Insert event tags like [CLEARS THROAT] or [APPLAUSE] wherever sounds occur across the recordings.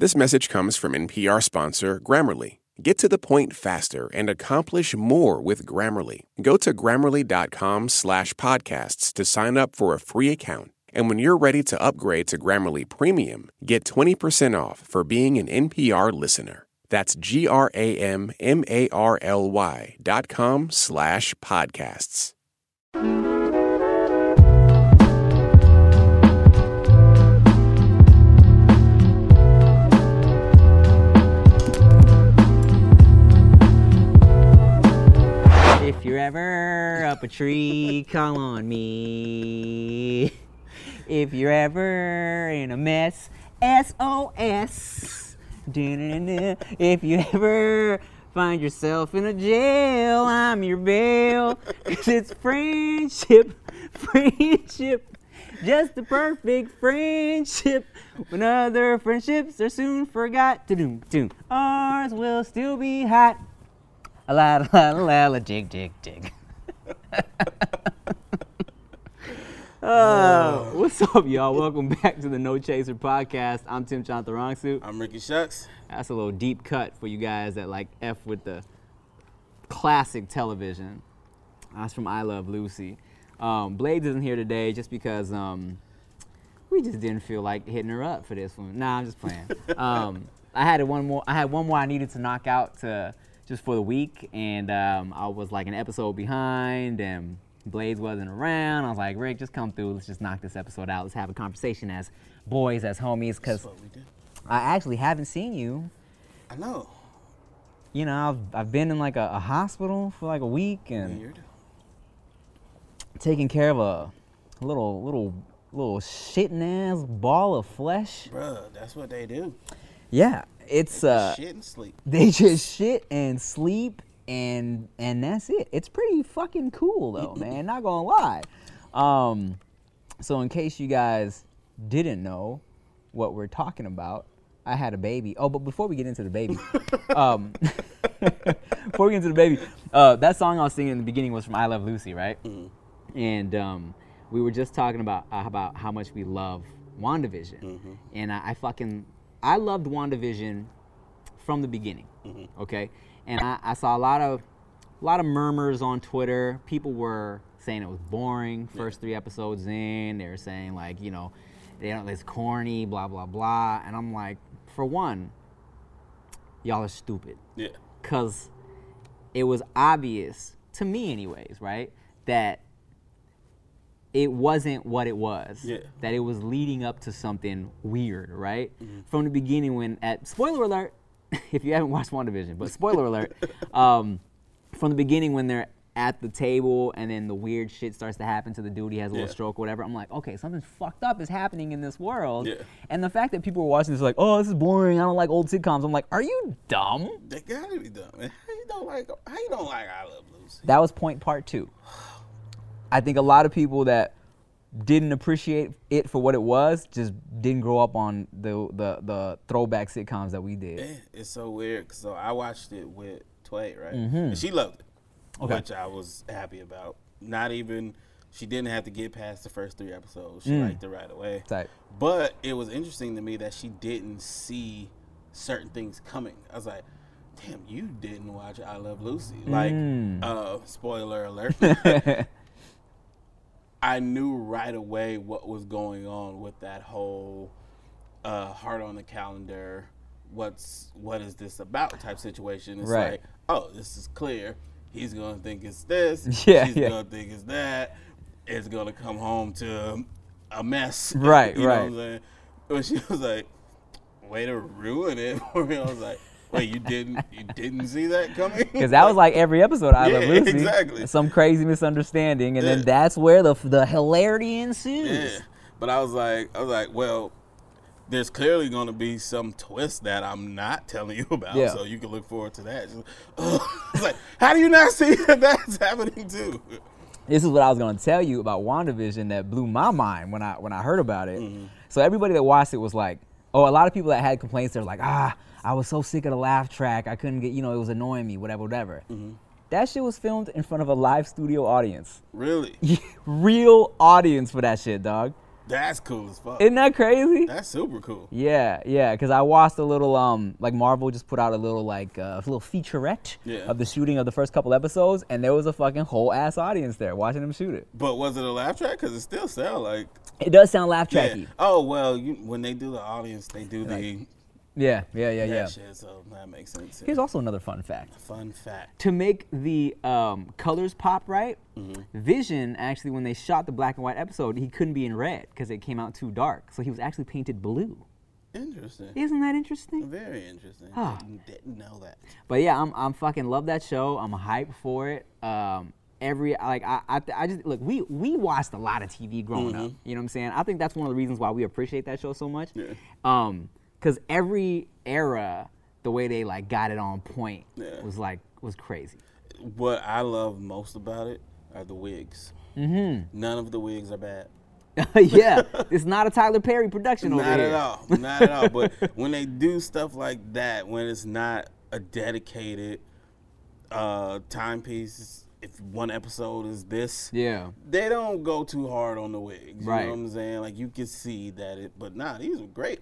This message comes from NPR sponsor Grammarly. Get to the point faster and accomplish more with Grammarly. Go to grammarly.com slash podcasts to sign up for a free account. And when you're ready to upgrade to Grammarly Premium, get 20% off for being an NPR listener. That's G-R-A-M-M-A-R-L-Y dot com slash podcasts. Ever up a tree, [LAUGHS] call on me. If you're ever in a mess, SOS. If you ever find yourself in a jail, I'm your bail. Cause it's friendship, friendship. Just the perfect friendship. When other friendships are soon forgot, doom doom. Ours will still be hot. A [LAUGHS] la la la la jig jig jig. Uh, what's up, y'all? Welcome back to the No Chaser podcast. I'm Tim Chantarangsu. I'm Ricky Shucks. That's a little deep cut for you guys that like F with the classic television. That's from I Love Lucy. Um, Blaze isn't here today just because um, we just didn't feel like hitting her up for this one. Nah, I'm just playing. [LAUGHS] um, I had one more. I had one more I needed to knock out to just for the week, and um, I was like an episode behind, and Blaze wasn't around. I was like, Rick, just come through. Let's just knock this episode out. Let's have a conversation as boys, as homies, because That's what we do. I actually haven't seen you. I know. You know, I've, I've been in like a, a hospital for like a week and Weird. taking care of a little little little shitting ass ball of flesh. Bruh, that's what they do. Yeah, it's uh, Shit and sleep. they just shit and sleep and and that's it. It's pretty fucking cool though, [LAUGHS] man. Not gonna lie. Um, so in case you guys didn't know what we're talking about, I had a baby. Oh, but before we get into the baby, [LAUGHS] um, [LAUGHS] before we get into the baby, uh, that song I was singing in the beginning was from I Love Lucy, right? And um, we were just talking about uh, about how much we love WandaVision, and I, I fucking I loved WandaVision from the beginning. Mm-hmm. Okay, and I, I saw a lot of a lot of murmurs on Twitter. People were saying it was boring. First three episodes in, they were saying like you know, they don't it's corny, blah blah blah. And I'm like, for one, y'all are stupid Yeah. because it was obvious to me anyways right that it wasn't what it was Yeah. that it was leading up to something weird right from the beginning when at spoiler alert [LAUGHS] if you haven't watched WandaVision but spoiler alert [LAUGHS] um, from the beginning when they're at the table and then the weird shit starts to happen to the dude he has a little stroke or whatever i'm like okay something fucked up is happening in this world Yeah. and the fact that people were watching this like oh this is boring i don't like old sitcoms i'm like are you dumb They gotta be dumb. How you don't like how you don't like I Love Lucy? That was point part two. [SIGHS] [SIGHS] I think a lot of people that didn't appreciate it for what it was just didn't grow up on the the, the throwback sitcoms that we did. It's so weird. So I watched it with Tway, right? And she loved it, Mm-hmm. Okay. which I was happy about. Not even she didn't have to get past the first three episodes. She Mm. liked it right away. Type. But it was interesting to me that she didn't see certain things coming. I was like, damn, you didn't watch I Love Lucy. Like, Mm. uh, spoiler alert. [LAUGHS] [LAUGHS] I knew right away what was going on with that whole uh, heart on the calendar. What's what is this about type situation? It's Right. like, oh, this is clear. He's gonna think it's this. [LAUGHS] Yeah, She's yeah. gonna think it's that. It's gonna come home to a mess. [LAUGHS] Right, you know right. What I'm saying? But she was like, way to ruin it [LAUGHS] for me. I was like, wait, you didn't you didn't see that coming? [LAUGHS] Because that was like every episode of I Love Yeah, Lucy. exactly. Some crazy misunderstanding, and then that's where the the hilarity ensues. Yeah. But I was like, I was like, well, there's clearly going to be some twist that I'm not telling you [LAUGHS] about, Yeah. so you can look forward to that. Just, [LAUGHS] it's like, how do you not see that that's happening too? this is what I was gonna tell you about WandaVision that blew my mind when I when I heard about it. Mm-hmm. So everybody that watched it was like, oh, a lot of people that had complaints, they're like, ah, I was so sick of the laugh track, I couldn't get, you know, it was annoying me, whatever, whatever. Mm-hmm. That shit was filmed in front of a live studio audience, Really? [LAUGHS] real audience for that shit, dog. That's cool as fuck. Isn't that crazy? That's super cool. Yeah, yeah, because I watched a little, um, like Marvel just put out a little, like, uh, a little featurette Yeah. of the shooting of the first couple episodes, and there was a fucking whole ass audience there watching them shoot it. But was it a laugh track? Because it still sound like. It does sound laugh Yeah. tracky. Oh well, you, when they do the audience, they do the Yeah, yeah, yeah, that yeah. shit. So that makes sense. Here's also another fun fact. Fun fact. To make the um, colors pop right, Mm-hmm. Vision actually, when they shot the black and white episode, he couldn't be in red because it came out too dark. So he was actually painted blue. Interesting. Isn't that interesting? Very interesting. Huh. Didn't, know that. But yeah, I'm I'm fucking love that show. I'm hyped for it. Um, every like I I, I just look we we watched a lot of TV growing up. You know what I'm saying? I think that's one of the reasons why we appreciate that show so much. Yeah. Um, because every era, the way they like got it on point Yeah. was like was crazy. What I love most about it are the wigs. Mm-hmm. None of the wigs are bad. [LAUGHS] yeah, [LAUGHS] it's not a Tyler Perry production over Not here. at all. Not at all. [LAUGHS] But when they do stuff like that, when it's not a dedicated uh, timepiece, if one episode is this, Yeah. they don't go too hard on the wigs. You Right. know what I'm saying? Like you can see that it, but nah, these are great.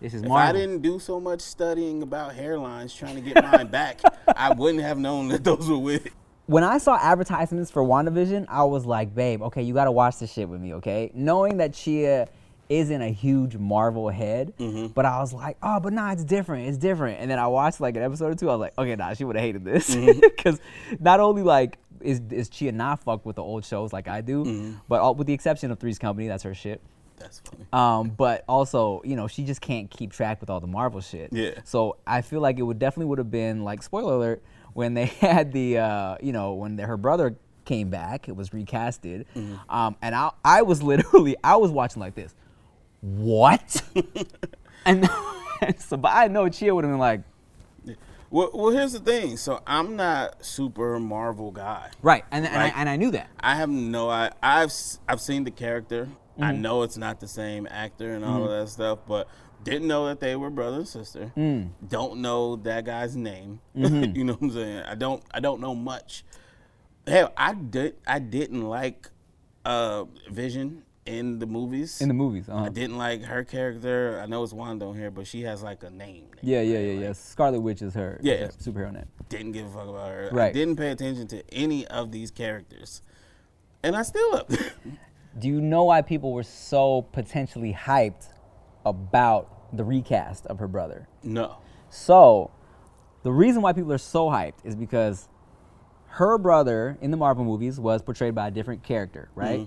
This is if I didn't do so much studying about hairlines trying to get mine back, I wouldn't have known that those were wigs. when I saw advertisements for WandaVision, I was like, babe, okay, you gotta watch this shit with me, okay? Knowing that Chia isn't a huge Marvel head, mm-hmm. but I was like, oh, but nah, it's different, it's different. And then I watched like an episode or two, I was like, okay, nah, she would have hated this. Mm-hmm. [LAUGHS] Because not only like is, is Chia not fucked with the old shows like I do, mm-hmm. but all, with the exception of Three's Company, that's her shit. That's funny. Um, but also, you know, she just can't keep track with all the Marvel shit. Yeah. So I feel like it would definitely would have been like spoiler alert when they [LAUGHS] had the uh, you know when the, her brother came back, it was recasted, Mm-hmm. um, and I I was [LAUGHS] literally I was watching like this, what? [LAUGHS] and so, but I know Chia would have been like, Well, well, here's the thing. So I'm not super Marvel guy. right, and and. I, and I knew that. I have no. I I've I've seen the character. I Mm-hmm. know it's not the same actor and all of that stuff, but didn't know that they were brother and sister. Mm. Don't know that guy's name. Mm-hmm. [LAUGHS] you know what I'm saying? I don't. I don't know much. Hell, I did. I didn't like uh, Vision in the movies. In the movies, uh I didn't like her character. I know it's Wanda on here, but she has like a name. Yeah, yeah, yeah, Like, yeah. Scarlet Witch is her, Yeah. her superhero name. Didn't give a fuck about her. I Right. didn't pay attention to any of these characters, and I still up. [LAUGHS] Do you know why people were so potentially hyped about the recast of her brother? no. So, the reason why people are so hyped is because her brother in the Marvel movies was portrayed by a different character, right?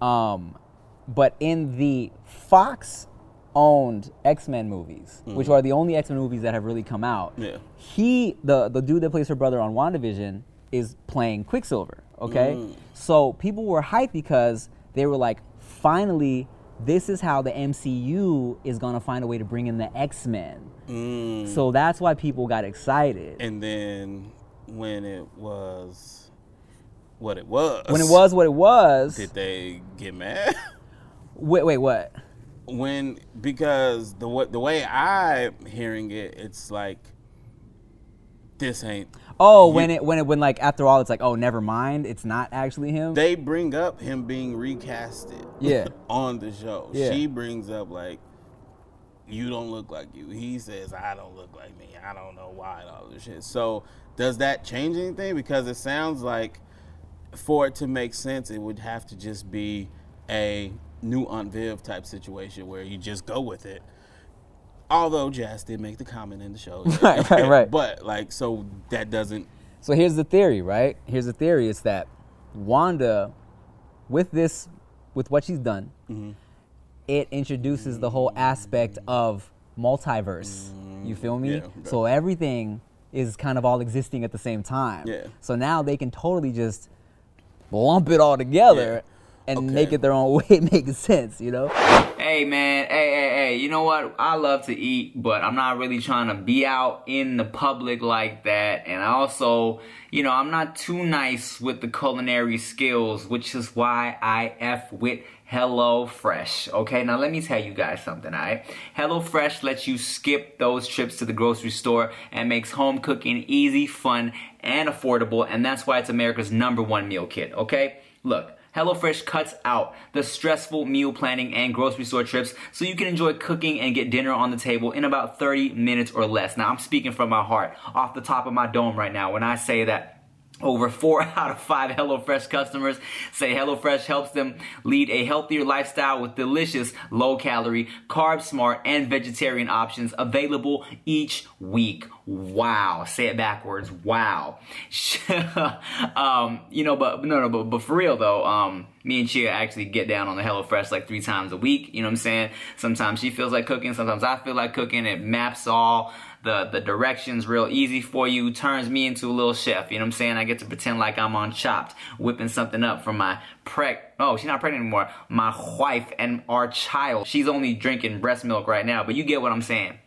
Mm-hmm. Um, but in the Fox owned X-Men movies, which are the only X-Men movies that have really come out, Mm-hmm. Yeah. he the the dude that plays her brother on WandaVision is playing Quicksilver, okay? Mm. So, people were hyped because they were like finally this is how the MCU is going to find a way to bring in the X-Men. Mm. So that's why people got excited. And then when it was what it was, when it was what it was, did they get mad? [LAUGHS] wait, wait, what? when because the the way I'm hearing it, it's like this ain't. Oh, You- when it when it when like after all, it's like oh, never mind, it's not actually him. They bring up him being recasted. Yeah. [LAUGHS] on the show, Yeah. she brings up like. You don't look like you. He says, I don't look like me. I don't know why and all this shit. So, does that change anything? Because it sounds like for it to make sense, it would have to just be a new Aunt Viv type situation where you just go with it. Although Jazz did make the comment in the show. [LAUGHS] Right, right, right. But, like, so that doesn't. So here's the theory, right? Here's the theory: it's that Wanda, with this, with what she's done, Mm-hmm. it introduces the whole aspect of multiverse. You feel me? Yeah, right. So everything is kind of all existing at the same time. Yeah. So now they can totally just lump it all together and Okay. make it their own [LAUGHS] way. It makes sense, you know? Hey man, hey, hey, hey, you know what? I love to eat, but I'm not really trying to be out in the public like that. And I also, you know, I'm not too nice with the culinary skills, which is why I F with Hello Fresh. Okay, now let me tell you guys something, alright? Hello Fresh lets you skip those trips to the grocery store and makes home cooking easy, fun, and affordable, and that's why it's America's number one meal kit, okay? Look, HelloFresh cuts out the stressful meal planning and grocery store trips so you can enjoy cooking and get dinner on the table in about 30 minutes or less. Now, I'm speaking from my heart, off the top of my dome right now, when I say that over four [LAUGHS] out of five HelloFresh customers say HelloFresh helps them lead a healthier lifestyle with delicious, low calorie, carb smart, and vegetarian options available each week. Wow. Say it backwards. Wow. [LAUGHS] um, you know, but no, no, but, but for real though, um, me and Chia actually get down on the HelloFresh like three times a week. You know what I'm saying? Sometimes she feels like cooking. Sometimes I feel like cooking. It maps all the, the directions real easy for you, turns me into a little chef. You know what I'm saying? I get to pretend like I'm on Chopped, whipping something up for my preg. Oh, she's not pregnant anymore. My wife and our child. She's only drinking breast milk right now, but you get what I'm saying.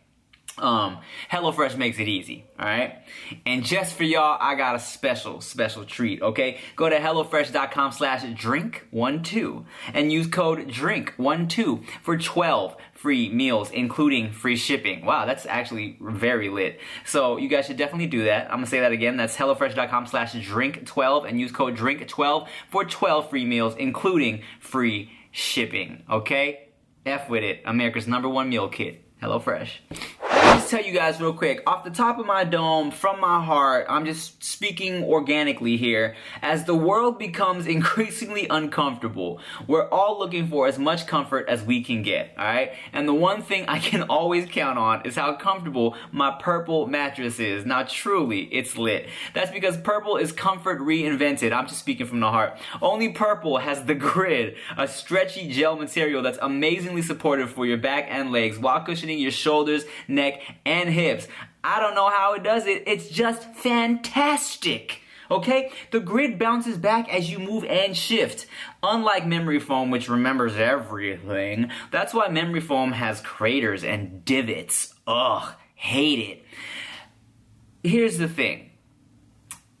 Um, HelloFresh makes it easy, alright? And just for y'all, I got a special, special treat, okay? Go to HelloFresh.com slash drink12 and use code drink12 for 12 free meals, including free shipping. Wow, that's actually very lit. So you guys should definitely do that. I'm gonna say that again. That's HelloFresh.com slash drink12 and use code drink12 for 12 free meals, including free shipping, okay? F with it, America's number one meal kit. HelloFresh just tell you guys real quick, off the top of my dome, from my heart, I'm just speaking organically here. As the world becomes [LAUGHS] increasingly uncomfortable, we're all looking for as much comfort as we can get, alright? And the one thing I can [LAUGHS] always count on is how comfortable my purple mattress is. Now, truly, it's lit. That's because purple is comfort reinvented. I'm just speaking from the heart. Only purple has the grid, a stretchy gel material that's amazingly supportive for your back and legs while cushioning your shoulders, neck, and hips. I don't know how it does it. It's just fantastic. Okay? The grid bounces back as you move and shift. Unlike memory foam, which remembers everything, that's why memory foam has craters and divots. Ugh, hate it. Here's the thing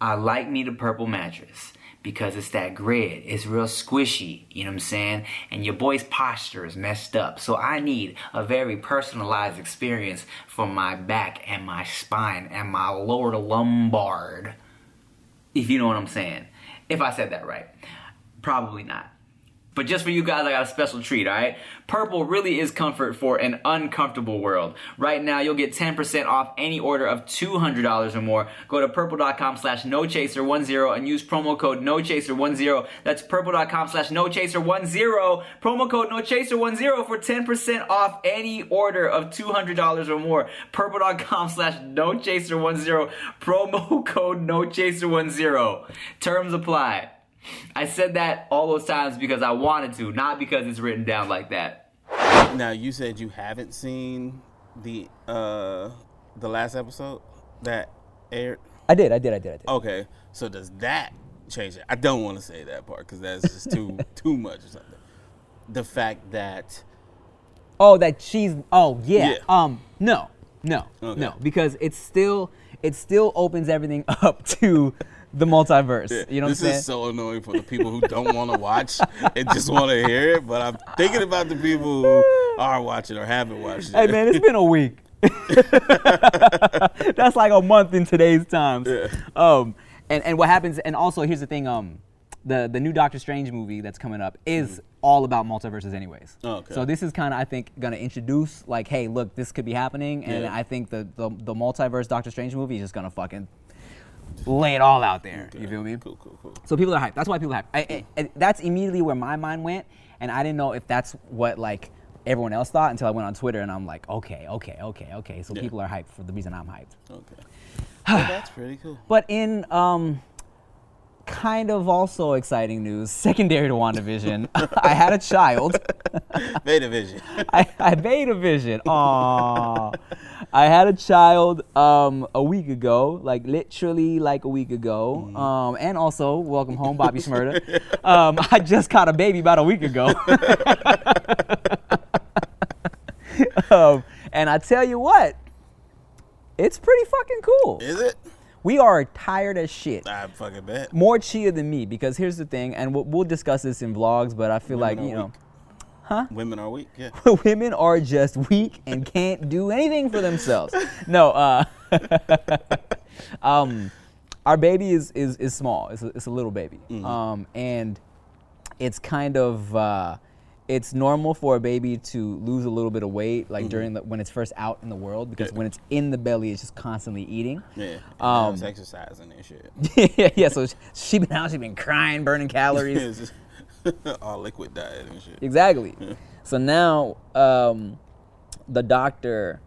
I like me the purple mattress because it's that grid. It's real squishy, you know what I'm saying? And your boy's posture is messed up. So I need a very personalized experience for my back and my spine and my lower lumbar. If you know what I'm saying. If I said that right. Probably not. But just for you guys, I got a special treat, alright? Purple really is comfort for an uncomfortable world. Right now, you'll get 10% off any order of $200 or more. Go to purple.com slash nochaser10 and use promo code nochaser10. That's purple.com slash nochaser10. Promo code nochaser10 for 10% off any order of $200 or more. Purple.com slash nochaser10. Promo [LAUGHS] code nochaser10. Terms apply. I said that all those times because I wanted to, not because it's written down like that. Now you said you haven't seen the uh the last episode that aired. I did, I did, I did, I did. Okay, so does that change it? I don't want to say that part because that's just too [LAUGHS] too much or something. The fact that Oh, that she's. Oh, yeah. Yeah. Um, no, no, Okay. no, because it's still it still opens everything [LAUGHS] up to the multiverse. Yeah, You know what I'm this is so annoying for the people who don't want to watch and just want to hear it. But I'm thinking about the people who are watching or haven't watched it. hey man, it's been a week. [LAUGHS] That's like a month in today's times. Yeah. Um, and and what happens? And also, here's the thing. Um, the the new Doctor Strange movie that's coming up is all about multiverses, anyways. Mm-hmm. Okay. So this is kind of, I think, gonna introduce like, hey, look, this could be happening, and Yeah. I think the, the the multiverse Doctor Strange movie is just gonna fucking lay it all out there. You feel me? Cool, cool, cool. So people are hyped. That's why people are hyped. I, I, I- that's immediately where my mind went, and I didn't know if that's what like everyone else thought until I went on Twitter and I'm like, okay, okay, okay, okay. So Yeah. people are hyped for the reason I'm hyped. Okay. [SIGHS] Well, that's pretty cool. But in um, kind of also exciting news, secondary to WandaVision, [LAUGHS] I had a child. Beta Vision. [LAUGHS] I, I made a vision. Aww. [LAUGHS] I had a child um, a week ago, like literally like a week ago. Um, and also, welcome home, Bobby Shmurda. Um, I just caught a baby about a week ago. [LAUGHS] um, and I tell you what, it's pretty fucking cool. Is it? We are tired as shit. I fucking bet. More chia than me because here's the thing, and we'll, we'll discuss this in vlogs, but I feel like, you know. Weak. Women are weak. Yeah. [LAUGHS] women are just weak and can't do anything for themselves. No, uh, [LAUGHS] um, our baby is, is, is small. It's a, it's a little baby. Um, and it's kind of uh, it's normal for a baby to lose a little bit of weight like during the when it's first out in the world because Mm-hmm. Yeah. when it's in the belly it's just constantly eating. Yeah. Um, Um, exercising and shit. [LAUGHS] yeah, yeah. So sh- she been out, she been crying, burning calories. [LAUGHS] All liquid diet and shit. Exactly. [LAUGHS] So now um, the doctor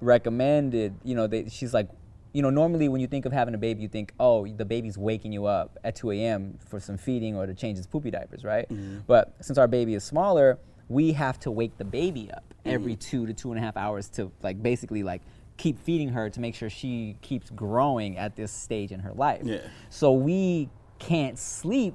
recommended, you know, they, she's like, you know, normally when you think of having a baby, you think, oh, the baby's waking you up at 2 a.m. for some feeding or to change its poopy diapers, right? But since our baby is smaller, we have to wake the baby up every two to two and a half hours to like basically like keep feeding her to make sure she keeps growing at this stage in her life. Yeah. So we can't sleep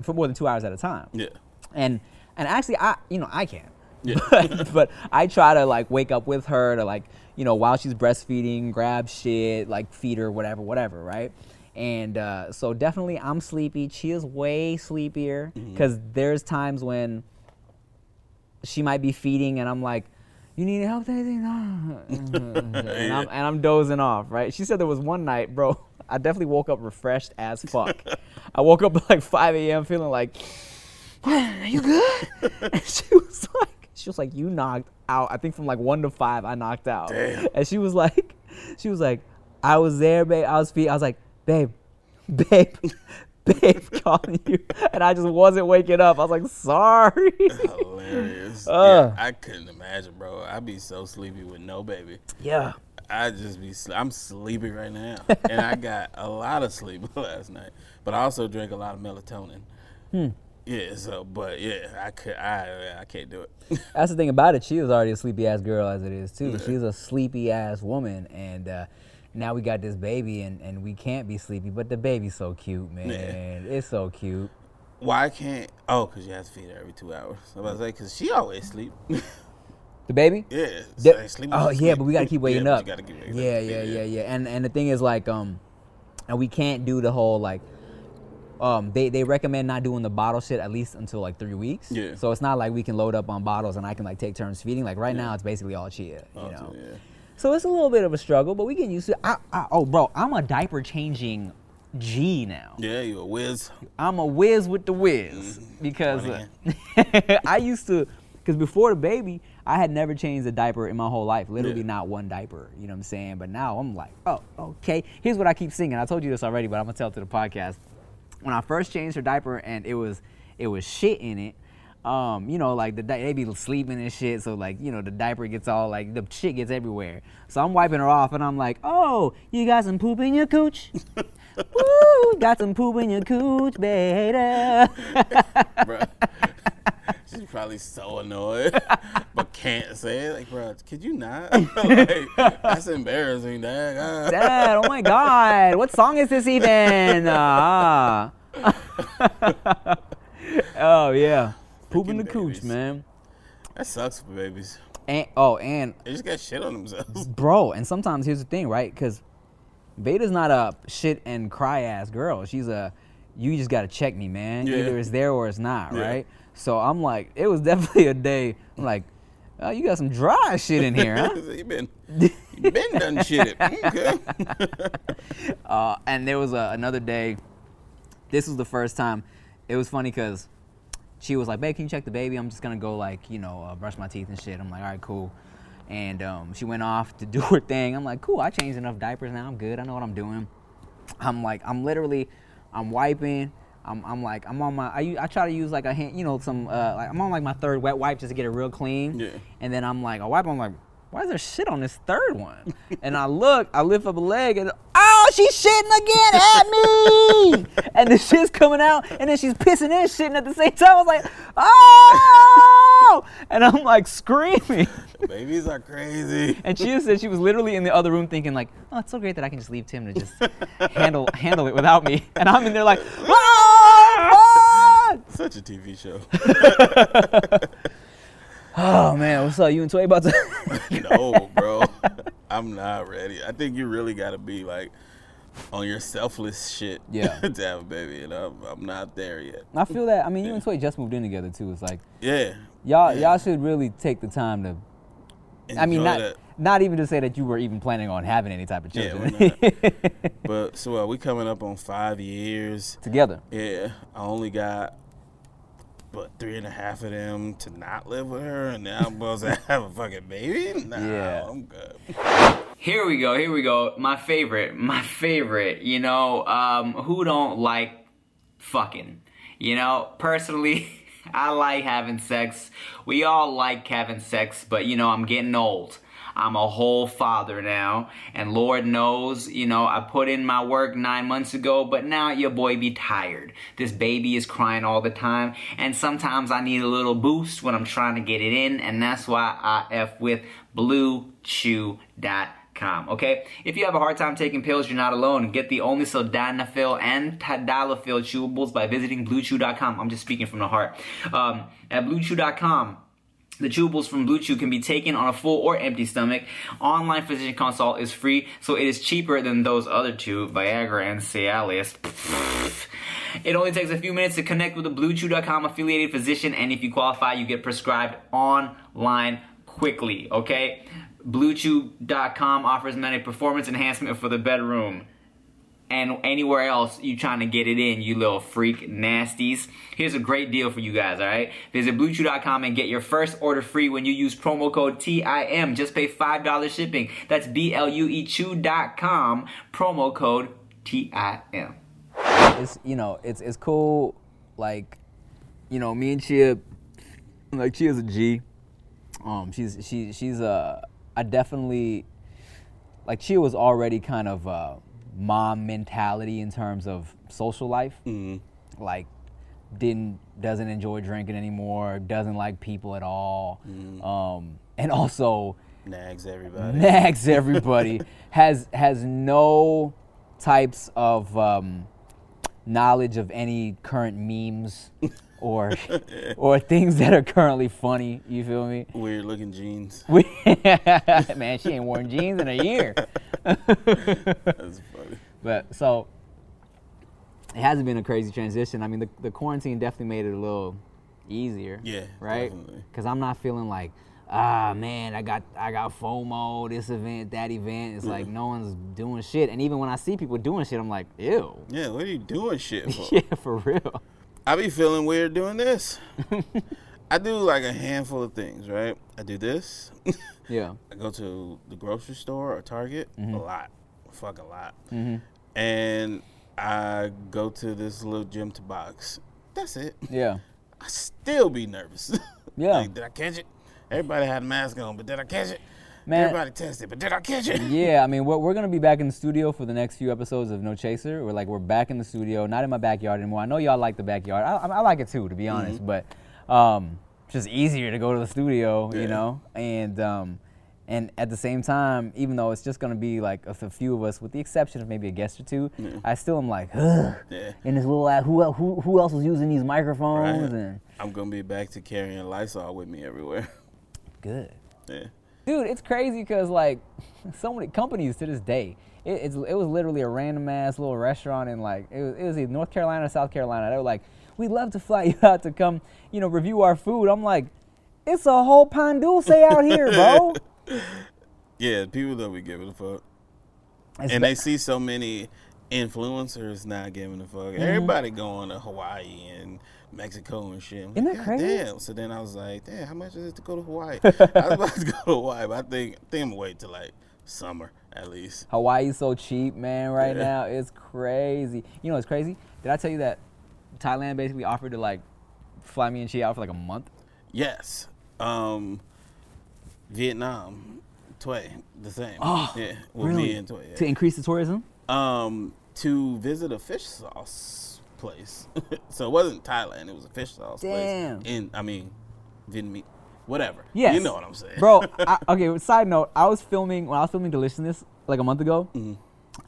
for more than two hours at a time Yeah. and and actually i you know i can't. Yeah. [LAUGHS] but, but i try to like wake up with her to like you know while she's breastfeeding grab shit like feed her whatever whatever right and uh, so definitely i'm sleepy she is way sleepier because there's times when she might be feeding and i'm like you need help with anything No." and, I'm, and i'm dozing off right she said there was one night bro [LAUGHS] i definitely woke up refreshed as fuck [LAUGHS] i woke up at [LAUGHS] like 5 a.m feeling like [SIGHS] are you good? and she was like, she was like, you knocked out. I think from like one to five, I knocked out. Damn. And she was like, she was like, I was there, babe. I was feet. I was like, babe, babe, babe, [LAUGHS] calling you, and I just wasn't waking up. I was like, sorry. Hilarious. [LAUGHS] Uh. yeah, I couldn't imagine, bro. I'd be so sleepy with no baby. yeah. I just be I'm sleepy right now, [LAUGHS] and I got a lot of sleep last night. But I also drank a lot of melatonin. Hmm. Yeah. So, but yeah, I could. I I can't do it. That's the thing about it. She was already a sleepy ass girl as it is too. She's a sleepy ass woman, and uh, now we got this baby, and, and we can't be sleepy. But the baby's so cute, man. It's so cute. Why can't? Oh, cause you have to feed her every two hours. I was say, cause she always sleep. [LAUGHS] The baby? yeah. Yeah. sleep oh is yeah, but we gotta keep waking yeah, up. Gotta keep waking yeah, up. yeah, yeah, yeah. And and the thing is like um, and we can't do the whole like. Um, they, they recommend not doing the bottle shit at least until like three weeks. Yeah. So it's not like we can load up on bottles and I can like take turns feeding. Like right now, it's basically all chia. You Oh, know. yeah. So it's a little bit of a struggle, but we can use it. I, I, oh, bro, I'm a diaper changing G now. Yeah, you're a whiz. I'm a whiz with the whiz because uh, [LAUGHS] I used to, because before the baby, I had never changed a diaper in my whole life. Literally Yeah. not one diaper. You know what I'm saying? But now I'm like, oh, okay. Here's what I keep singing. I told you this already, but I'm gonna tell it to the podcast. When I first changed her diaper and it was it was shit in it. Um, you know, like the di- they be sleeping and shit, so like you know the diaper gets all like the shit gets everywhere. So I'm wiping her off and I'm like, oh, you got some poop in your cooch. [LAUGHS] Woo, got some poop in your cooch, baby. [LAUGHS] bro. She's probably so annoyed, [LAUGHS] but can't say it. Like, bro, could you not? like, that's embarrassing, Dad. Dad, oh my God, what song is this even? Ah. oh yeah, poop in the Freaking cooch, man. That sucks for babies. And oh, and They just got shit on themselves. [LAUGHS] bro, and sometimes here's the thing, right? Because Beta's not a shit and cry ass girl. She's a you just gotta check me, man. Yeah. Either it's there or it's not, Yeah. right? So I'm like, it was [LAUGHS] definitely a day. I'm like, oh, you got some dry shit in here, huh? [LAUGHS] you been, you been done shit. Okay. Uh, and there was a, another day. This was the first time. It was funny because she was like, "Babe, can you check the baby? I'm just gonna go like, you know, uh, brush my teeth and shit." I'm like, "All right, cool." And um, she went off to [LAUGHS] do her thing. I'm like, "Cool, I changed enough diapers now. I'm good. I know what I'm doing." I'm like, I'm literally, I'm wiping. I'm, I'm like, I'm on my. I try to use like a hand, you know, some. Uh, like I'm on like my third wet wipe just to get it real clean. Yeah. And then I'm like, I wipe. I'm like, why is there shit on this third one? [LAUGHS] and I look, I lift up a leg, and oh, she's shitting again at me. [LAUGHS] and the shit's coming out, and then she's pissing and shitting at the same time. I was like, oh! And I'm like screaming. Babies are crazy. And she just said she was literally in the other room thinking like, oh, it's so great that I can just leave Tim to just [LAUGHS] handle handle it without me. And I'm in there like, [LAUGHS] ah! Such a TV show. oh man, what's up? You and Tway about to? no, bro. I'm not ready. I think you really got to be like on your selfless shit [LAUGHS] Yeah. to have a baby, and I'm, I'm not there yet. I feel that. I mean, you and Tway just moved in together too. It's like Yeah. y'all yeah. y'all should really take the time to. I mean, Enjoy not that. not even to say that you were even planning on having any type of Yeah, children we're [LAUGHS] But so uh, we coming up on five years. together. Yeah, I only got but three and a half of them to not live with her, and now I'm supposed to [LAUGHS] have a fucking baby? Nah, Yeah. I'm good. Here we go. Here we go. My favorite. My favorite. You know, um, who don't like fucking? You know, personally, [LAUGHS] I like having sex. We all like having sex, but you know, I'm getting old. I'm a whole father now, and Lord knows, you know, I put in my work nine months ago, but now your boy be tired. This baby is crying all the time, and sometimes I need a little boost when I'm trying to get it in, and that's why I F with BlueChew.com. Okay, if you have a hard time taking pills, you're not alone. Get the only sildenafil and tadalafil chewables by visiting BlueChew.com. I'm just speaking from the heart. Um, at BlueChew.com. The chewables from Blue Chew can be taken on a full or empty stomach. Online physician consult is free, so it is cheaper than those other two, Viagra and Cialis. It only takes a few minutes to connect with a BlueChew.com affiliated physician, and if you qualify, you get prescribed online quickly. Okay, BlueChew.com offers many performance enhancement for the bedroom and anywhere else you trying to get it in, you little freak nasties. Here's a great deal for you guys, all right? Visit BlueChew.com and get your first order free when you use promo code TIM. Just pay $5 shipping. That's B-L-U-E Chew.com, promo code TIM. it's you know it's it's cool like you know me and Chia like Chia's a G um she's she she's a I definitely like Chia was already kind of uh mom mentality in terms of social life. Like didn't doesn't enjoy drinking anymore doesn't like people at all. Um and also Nags everybody. nags [LAUGHS] everybody. Has has no types of um, knowledge of any current memes or [LAUGHS] or things that are currently funny. You feel me? Weird looking jeans. we, [LAUGHS] man she ain't worn jeans in a year. That's. But so it hasn't been a crazy transition. I mean the, the quarantine definitely made it a little easier Yeah, right? because i'm not feeling like ah man i got i got fomo this event that event. It's like no one's doing shit. And even when i see people doing shit i'm like ew. Yeah, what are you doing shit for? [LAUGHS] yeah for real. I be feeling weird doing this. [LAUGHS] I do like a handful of things, right? I do this. yeah. [LAUGHS] I go to the grocery store or Target Mm-hmm. a lot, Fuck a lot, and I go to this little gym to box. That's it. yeah I still be nervous. [LAUGHS] Yeah. like, did I catch it? Everybody had a mask on, but did I catch it? Man. Everybody tested, but did I catch it? [LAUGHS] yeah i mean we're, we're gonna be back in the studio for the next few episodes of no chaser we're like we're back in the studio not in my backyard anymore i know y'all like the backyard i, I, like it too to be honest but um just easier to go to the studio you know and um and at the same time even though it's just gonna be like a, few of us with the exception of maybe a guest or two i still am like Ugh. Yeah. in this little ass who, who who else is using these microphones Right. and I'm gonna be back to carrying Lysol with me everywhere. [LAUGHS] good yeah. dude it's crazy because like [LAUGHS] so many companies to this day it, it's, it was literally a random ass little restaurant in like it was, it was either north carolina or south carolina they were like we'd love to fly [LAUGHS] you out to come you know review our food i'm like it's a whole pan dulce out here bro Yeah, people don't be giving a fuck. It's and ba- they see so many influencers not giving a fuck. Mm-hmm. Everybody going to Hawaii and Mexico and shit. I'm Isn't like, that crazy?" Damn. So then I was like, damn, how much is it to go to Hawaii? [LAUGHS] I was about to go to Hawaii, but I think, I think I'm wait till like summer at least. hawaii's so cheap man right Yeah. now it's crazy you know it's crazy did i tell you that thailand basically offered to like fly me and she out for like a month Yes. Um, Vietnam, Tway, the same. Oh, yeah, with really? me and Tway. yeah. to increase the tourism um, to visit a fish sauce place. [LAUGHS] so it wasn't Thailand; it was a fish sauce Damn. place. In I mean, Vietnamese, whatever. Yes. you know what I'm saying, Bro, [LAUGHS] I, okay, side note, I was filming, when I was filming Deliciousness like a month ago,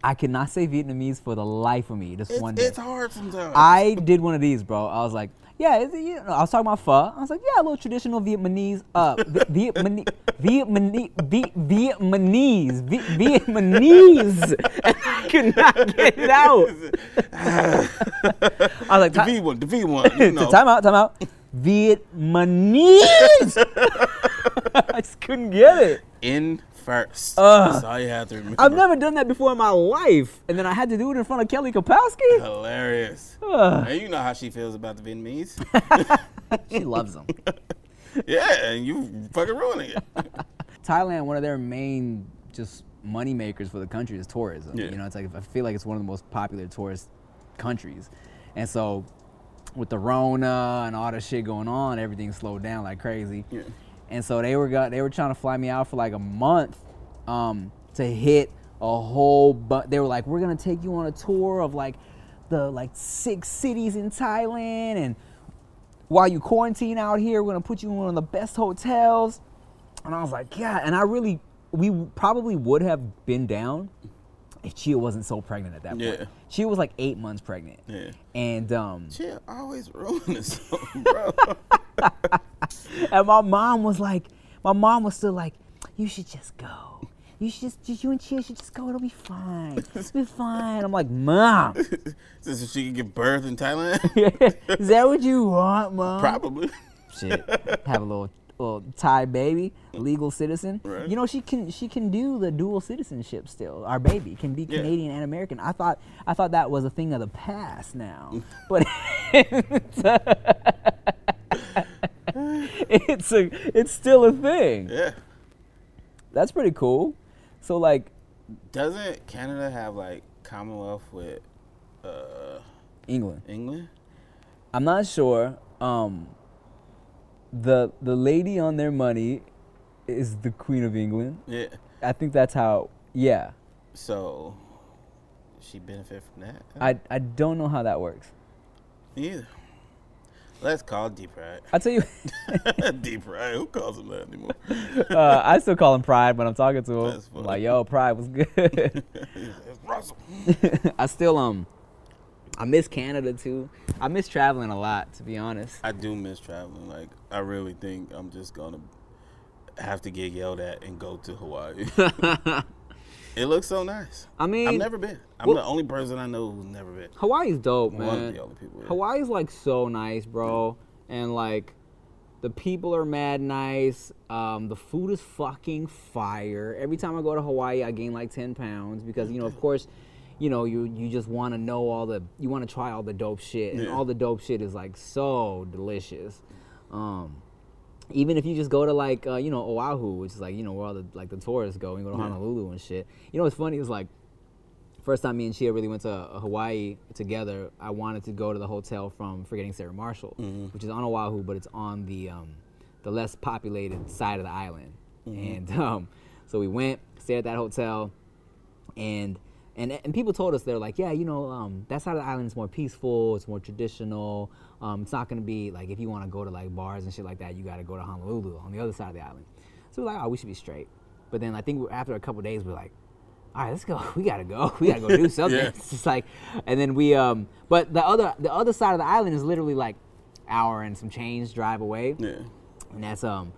I cannot say Vietnamese for the life of me this it's, one day. it's hard sometimes. I did one of these, bro. I was like, yeah, it's, you know, I was talking about pho. I was like, yeah, a little traditional Vietnamese, uh, Vietnamese, Vietnamese, Vietnamese, Vietnamese. [LAUGHS] I could not get it out. [LAUGHS] I was like, the V one, the V one. You [LAUGHS] know. time out, time out. Vietnamese. I just couldn't get it. In first. Ugh. That's all you have to remember. I've never done that before in my life, and then I had to do it in front of Kelly Kapowski. Hilarious. Ugh. And you know how she feels about the Vietnamese. [LAUGHS] she loves them. [LAUGHS] Yeah, and you fucking ruining it. [LAUGHS] Thailand, one of their main just money makers for the country is tourism. Yeah. You know, it's like I feel like it's one of the most popular tourist countries, and so with the Rona and all the shit going on, everything slowed down like crazy. Yeah. And so they were got they were trying to fly me out for like a month um, to hit a whole but they were like we're gonna take you on a tour of like the like six cities in Thailand and while you quarantine out here we're gonna put you in one of the best hotels. And I was like yeah and I really we probably would have been down if Chia wasn't so pregnant at that point. Yeah. Chia was like eight months pregnant. Yeah. And um Shit, always ruining [LAUGHS] something, bro. And my mom was like, my mom was still like, you should just go. You should just, just you and Chia should just go. It'll be fine. It'll be fine. I'm like, mom, [LAUGHS] Just so she can give birth in Thailand? [LAUGHS] is that what you want, mom? Probably. Shit, have a little, little Thai baby, legal citizen. Right. You know she can, she can do the dual citizenship still. Our baby can be Yeah. Canadian and American. I thought, I thought that was a thing of the past now, [LAUGHS] but. [LAUGHS] it's a, it's still a thing. Yeah. That's pretty cool. So like Doesn't Canada have like Commonwealth with uh, England, England? I'm not sure. Um, the the lady on their money is the Queen of England. Yeah. I think that's how. Yeah, So she benefit from that? I I don't know how that works. Neither. Let's call it deep pride. I tell you, [LAUGHS] [LAUGHS] deep pride. Who calls him that anymore? uh, I still call him Pride when I'm talking to him. I'm funny. like, yo, Pride was good. [LAUGHS] it's Russell. I still um, I miss Canada too. I miss traveling a lot, to be honest. I do miss traveling. Like I really think I'm just gonna have to get yelled at and go to Hawaii. [LAUGHS] it looks so nice. I mean, I've never been. I'm well- the only person I know who's never been. Hawaii's dope, man. One of the only people. yeah. Hawaii's like so nice, bro. And like the people are mad nice. Um, the food is fucking fire. Every time I go to Hawaii, I gain like 10 pounds because, you know, of course, you know, you you just want to know all the, you want to try all the dope shit. And Yeah. all the dope shit is like so delicious. Um, even if you just go to like, uh, you know, Oahu, which is like, you know, where all the, like the tourists go, and go to Yeah. Honolulu and shit. You know what's funny is like, first time me and Chia really went to uh, Hawaii together, I wanted to go to the hotel from Forgetting Sarah Marshall, which is on Oahu, but it's on the um, the less populated side of the island. And [LAUGHS] um, so we went, stayed at that hotel, and and and people told us they're like, yeah, you know, um, that side of the island is more peaceful, it's more traditional. Um, it's not gonna be like if you want to go to like bars and shit like that, you got to go to Honolulu on the other side of the island. So we're like, oh, we should be straight. But then I think after a couple days, we're like, all right, let's go. [LAUGHS] We gotta go. We gotta go do [LAUGHS] something. Yeah. It's just like, and then we um, but the other the other side of the island is literally like hour and some change drive away Yeah. and that's um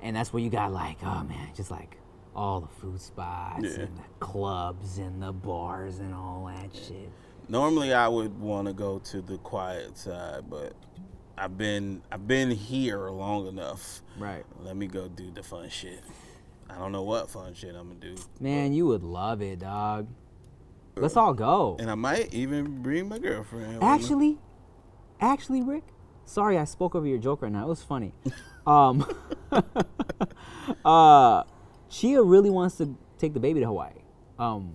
and that's where you got like oh man just like all the food spots Yeah. and the clubs and the bars and all that shit Normally I would want to go to the quiet side, but I've been I've been here long enough. right Let me go do the fun shit. I don't know what fun shit I'm gonna do. man you would love it dog let's all go And I might even bring my girlfriend. actually actually rick sorry i spoke over your joke right now it was funny um [LAUGHS] uh chia really wants to take the baby to hawaii um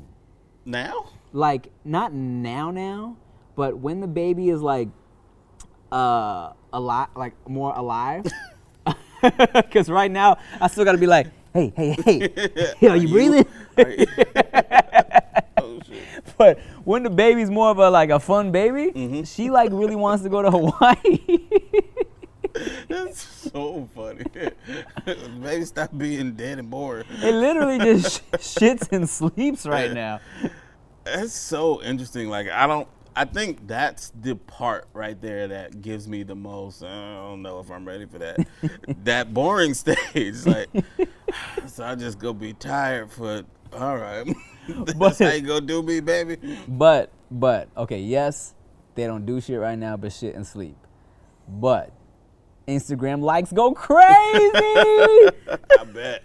now? Like not now now but when the baby is like uh alive like more alive [LAUGHS] because right now i still gotta be like hey hey hey [LAUGHS] are you breathing? [LAUGHS] Oh but when the baby's more of a like a fun baby she like really wants to go to hawaii. That's so funny. Baby, stop being dead and bored. it literally just sh- shits and sleeps right now That's so interesting. Like I don't. I think that's the part right there that gives me the most. I don't know if I'm ready for that. [LAUGHS] that boring stage. Like, [SIGHS] so I just go be tired for. All right. [LAUGHS] that's But- how you go do me, baby. But but okay, yes, they don't do shit right now, but shit and sleep. But Instagram likes go crazy. [LAUGHS] I bet.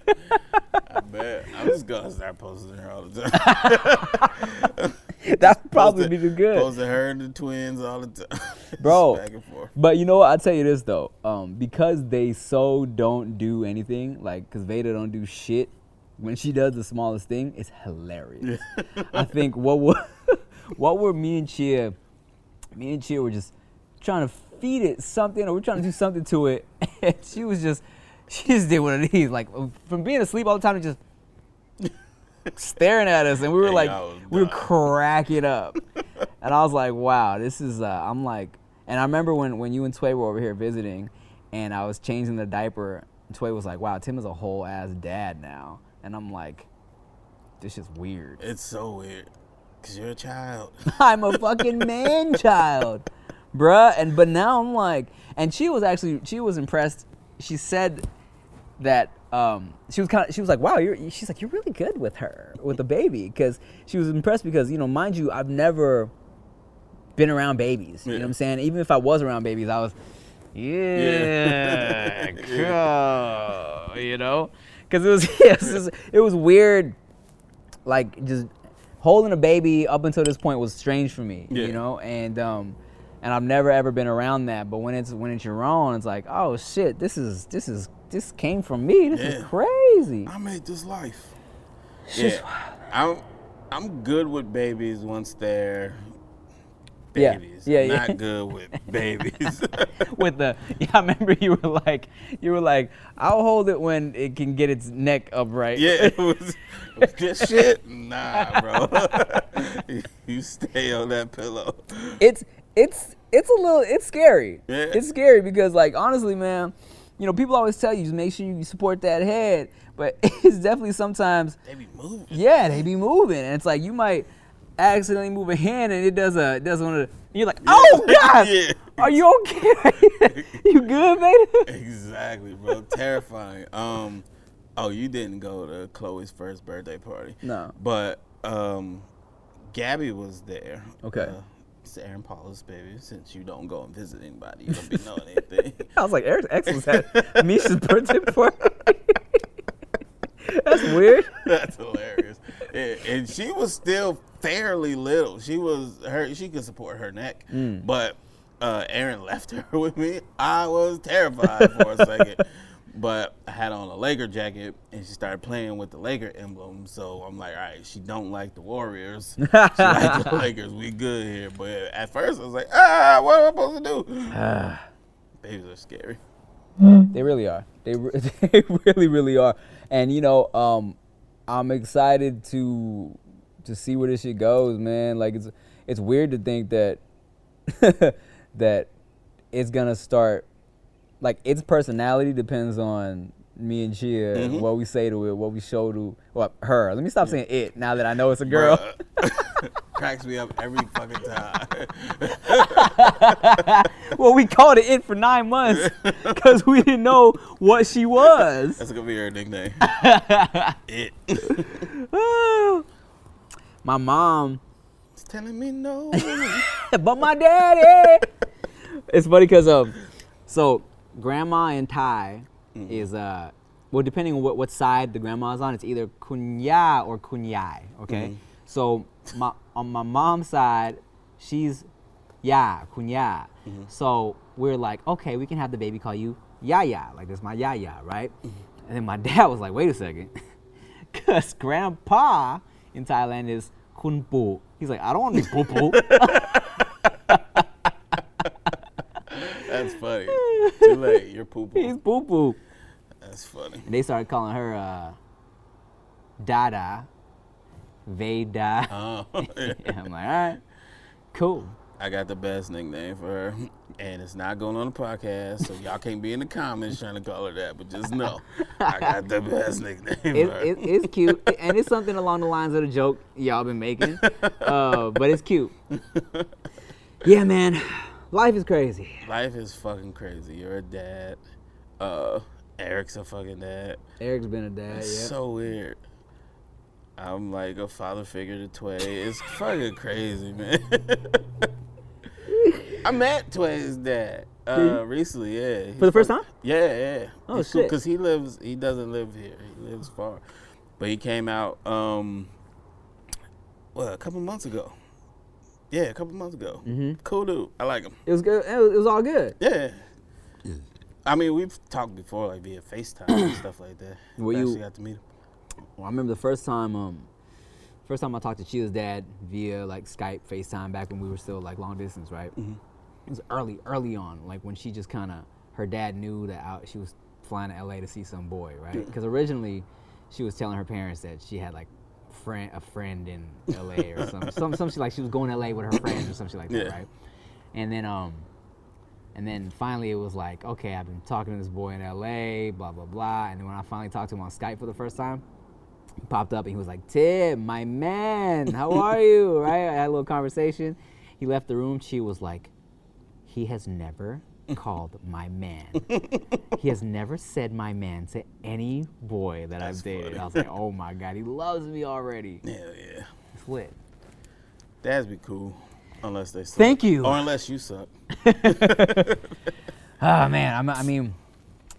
I bet. I'm just gonna start posting her all the time. [LAUGHS] that probably be the good. Posted her and the twins all the time. [LAUGHS] Bro. back and forth. But you know what? I'll tell you this though. Um, because they so don't do anything, like because Veda don't do shit. When she does the smallest thing, it's hilarious. I think what were what were me and Chia, me and Chia were just trying to feed it something, or we're trying to do something to it, [LAUGHS] and she was just she just did one of these, like from being asleep all the time, to just [LAUGHS] staring at us, and we were like, we were cracking up, [LAUGHS] and I was like, wow, this is. Uh, I'm like, and I remember when when you and Tway were over here visiting, and I was changing the diaper. And Tway was like, wow, Tim is a whole ass dad now, and I'm like, this is weird. It's so weird. Cause you're a child. I'm a fucking man child, bruh. And but now I'm like, and she was actually she was impressed. She said that um, she was kind of she was like, wow, you're she's like you're really good with her with the baby because she was impressed because you know mind you I've never been around babies. You know what I'm saying? Even if I was around babies, I was yeah, cool, you know, because it was [LAUGHS] it was, it was weird like just holding a baby up until this point was strange for me, Yeah. you know, and um, and I've never ever been around that. But when it's when it's your own, it's like, oh shit, this is this is this came from me. This is crazy. I made this life. Yeah. I'm I'm good with babies once they're babies. Yeah, yeah. not good with [LAUGHS] babies. [LAUGHS] With the yeah, I remember you were like you were like, I'll hold it when it can get its neck upright. yeah, it was this shit. [LAUGHS] Nah, bro. you stay on that pillow. it's it's it's a little it's scary. Yeah. It's scary because like honestly, man, you know, people always tell you just make sure you support that head, but [LAUGHS] it's definitely sometimes They be moving. yeah, they be moving, and it's like you might accidentally move a hand and it does a it does one of the you're like, oh [LAUGHS] god, Yeah. are you okay? [LAUGHS] you good, man? Exactly, bro. Terrifying. Um, oh, you didn't go to Chloe's first birthday party. No. But um, Gabby was there. Okay. Uh, it's Aaron Paula's baby. Since you don't go and visit anybody, you don't be knowing anything. [LAUGHS] I was like, Eric's ex was at Misha's birthday party. [LAUGHS] That's weird. [LAUGHS] That's hilarious. And, and she was still fairly little. She was her. She could support her neck, Mm. but uh, Aaron left her with me. I was terrified for a second. But I had on a Laker jacket, and she started playing with the Laker emblem. So I'm like, all right, she don't like the Warriors. She like the [LAUGHS] Lakers. We good here. But at first, I was like, ah, what am I supposed to do? [SIGHS] Babies are scary. They really are. They, re- [LAUGHS] they really, really are. And you know, um, I'm excited to to see where this shit goes, man. Like it's it's weird to think that [LAUGHS] that it's gonna start. Like its personality depends on me and Chia, Mm-hmm. what we say to it, what we show to well, her. Let me stop saying it now that I know it's a girl. [LAUGHS] Cracks me up every fucking time. [LAUGHS] well, we called it it for nine months [LAUGHS] because we didn't know what she was. That's gonna be her nickname. it. [SIGHS] My mom It's telling me no. but my daddy. it's funny because um, so grandma in Thai mm-hmm. is uh, well depending on what, what side the grandma's on, it's either kunya or kunyai. Okay, mm-hmm. so my on my mom's side, she's ya kunya. Mm-hmm. So we're like, okay, we can have the baby call you Yaya, like this my Yaya, right? And then my [LAUGHS] dad was like, wait a second, [LAUGHS] because grandpa in Thailand is kun pu. He's like, I don't want to be poo [LAUGHS] poo. That's funny. Late. You're poo He's poo. poo poo. That's funny. And they started calling her uh, Dada, Veda. Oh, [LAUGHS] [LAUGHS] And I'm like, all right, cool. I got the best nickname for her, and it's not going on the podcast, so y'all can't be in the comments trying to call her that. But just know, I got the best nickname It, for her. it, it's cute, and it's something along the lines of the joke y'all been making, uh, but it's cute. [LAUGHS] Yeah, man, life is crazy. Life is fucking crazy. You're a dad. Uh, Eric's a fucking dad. Eric's been a dad, It's yeah. so weird. I'm like a father figure to Tway. It's fucking crazy, man. [LAUGHS] I met Tway's dad uh, recently. Yeah, For the first time? Yeah, yeah. Oh, He's cool, shit. Cause he lives. He doesn't live here. He lives far, but he came out. Um, well, a couple months ago, Yeah, a couple months ago. Cool dude. I like him. It was good. It was, it was all good. Yeah. I mean, we've talked before, like via FaceTime and [COUGHS] stuff like that. Were We you- actually got to meet him. Well, I remember the first time, um, first time I talked to Chia's dad via like Skype, FaceTime, back when we were still like long distance, right? It was early, early on, like when she just kind of, her dad knew that I, she was flying to LA to see some boy, right? Because originally, she was telling her parents that she had like friend, a friend in LA or something, some, some shit like she was going to LA with her friends or something like that, Yeah. right? And then, um, and then finally it was like, okay, I've been talking to this boy in LA, blah blah blah. And then when I finally talked to him on Skype for the first time, he popped up and he was like, Tim, my man, how are you? [LAUGHS] right? I had a little conversation. He left the room. She was like, he has never called my man. he has never said my man to any boy that That's I've dated. funny. I was like, oh my God, he loves me already. [LAUGHS] Yeah, yeah. It's lit. Dads be cool, unless they suck. Thank you. Or unless you suck. Oh [LAUGHS] [LAUGHS] man, I'm, I mean,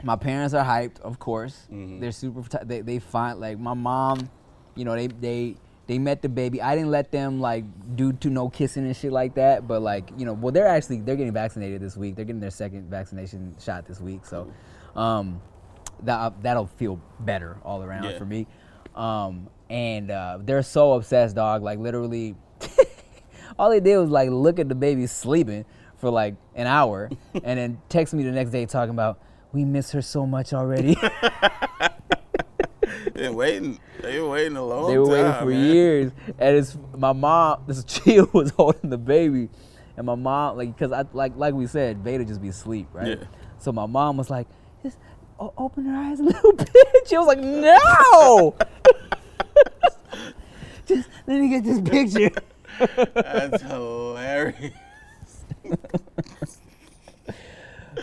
my parents are hyped, of course. Mm-hmm. They're super. They they find like my mom, you know, they they they met the baby. I didn't let them like do to no kissing and shit like that. But like you know, well they're actually they're getting vaccinated this week. They're getting their second vaccination shot this week. So, um, that that'll feel better all around Yeah. for me. Um, and uh, they're so obsessed, dog. Like literally, [LAUGHS] all they did was like look at the baby sleeping for like an hour, [LAUGHS] and then text me the next day talking about we miss her so much already. [LAUGHS] They been waiting. They been waiting a long they were waiting for man. years, and it's my mom. [LAUGHS] This Chia [LAUGHS] was holding the baby, and my mom like because I like like we said, Veda just be asleep, right? Yeah. So my mom was like, just open her eyes a [LAUGHS] little bit. She was like, no. just let me get this picture. That's hilarious.